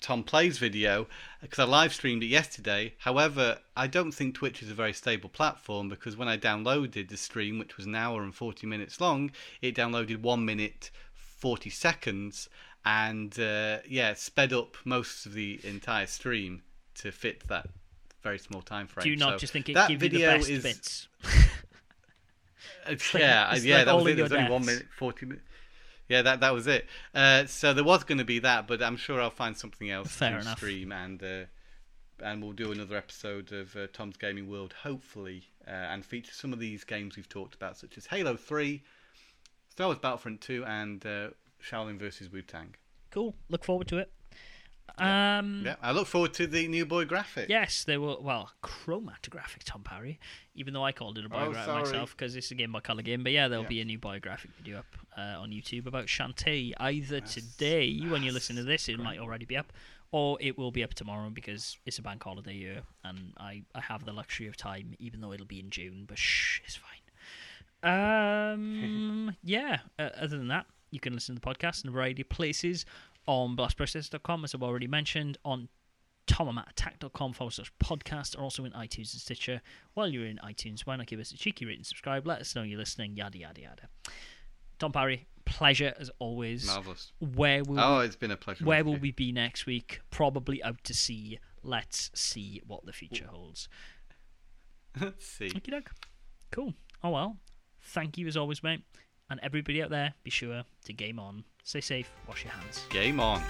Tom Plays video because I live streamed it yesterday. However, I don't think Twitch is a very stable platform because when I downloaded the stream, which was an hour and 40 minutes long, it downloaded 1 minute 40 seconds and, uh, yeah, sped up most of the entire stream to fit that very small time frame. Do you not So just think it gives you the video best is- bits? Uh, like- yeah, yeah, like that was it. There was only one minute, forty minutes. Yeah, that that was it. Uh, so there was going to be that, but I'm sure I'll find something else Fair to enough. stream, and uh, and we'll do another episode of uh, Tom's Gaming World, hopefully, uh, and feature some of these games we've talked about, such as Halo Three, Star Wars Battlefront Two, and uh, Shaolin versus Wu Tang. Cool. Look forward to it. Um, Yeah, I look forward to the new boy graphic. Yes, they were well chromatographic Tom Parry, even though I called it a Oh, biographic sorry. myself because it's a Game Boy Color game. But yeah, there'll Yeah. be a new biographic video up uh, on YouTube about Shantae either today when you listen to this, it might already be up, or it will be up tomorrow because it's a bank holiday year and I I have the luxury of time, even though it'll be in June. But shh, it's fine. Um, yeah. Uh, other than that, you can listen to the podcast in a variety of places on blastprocess.com, as I've already mentioned, on tomamattack.com forward slash podcast, or also in iTunes and Stitcher. While you're in iTunes, why not give us a cheeky and subscribe? Let us know you're listening, yada, yada, yada. Tom Parry, pleasure as always. Marvelous. Where will Oh, it's been a pleasure. where will we be next week? Probably out to sea. Let's see what the future holds. Let's see. Okie doke. Cool. Oh well. Thank you as always, mate. And everybody out there, be sure to game on. Stay safe. Wash your hands. Game on.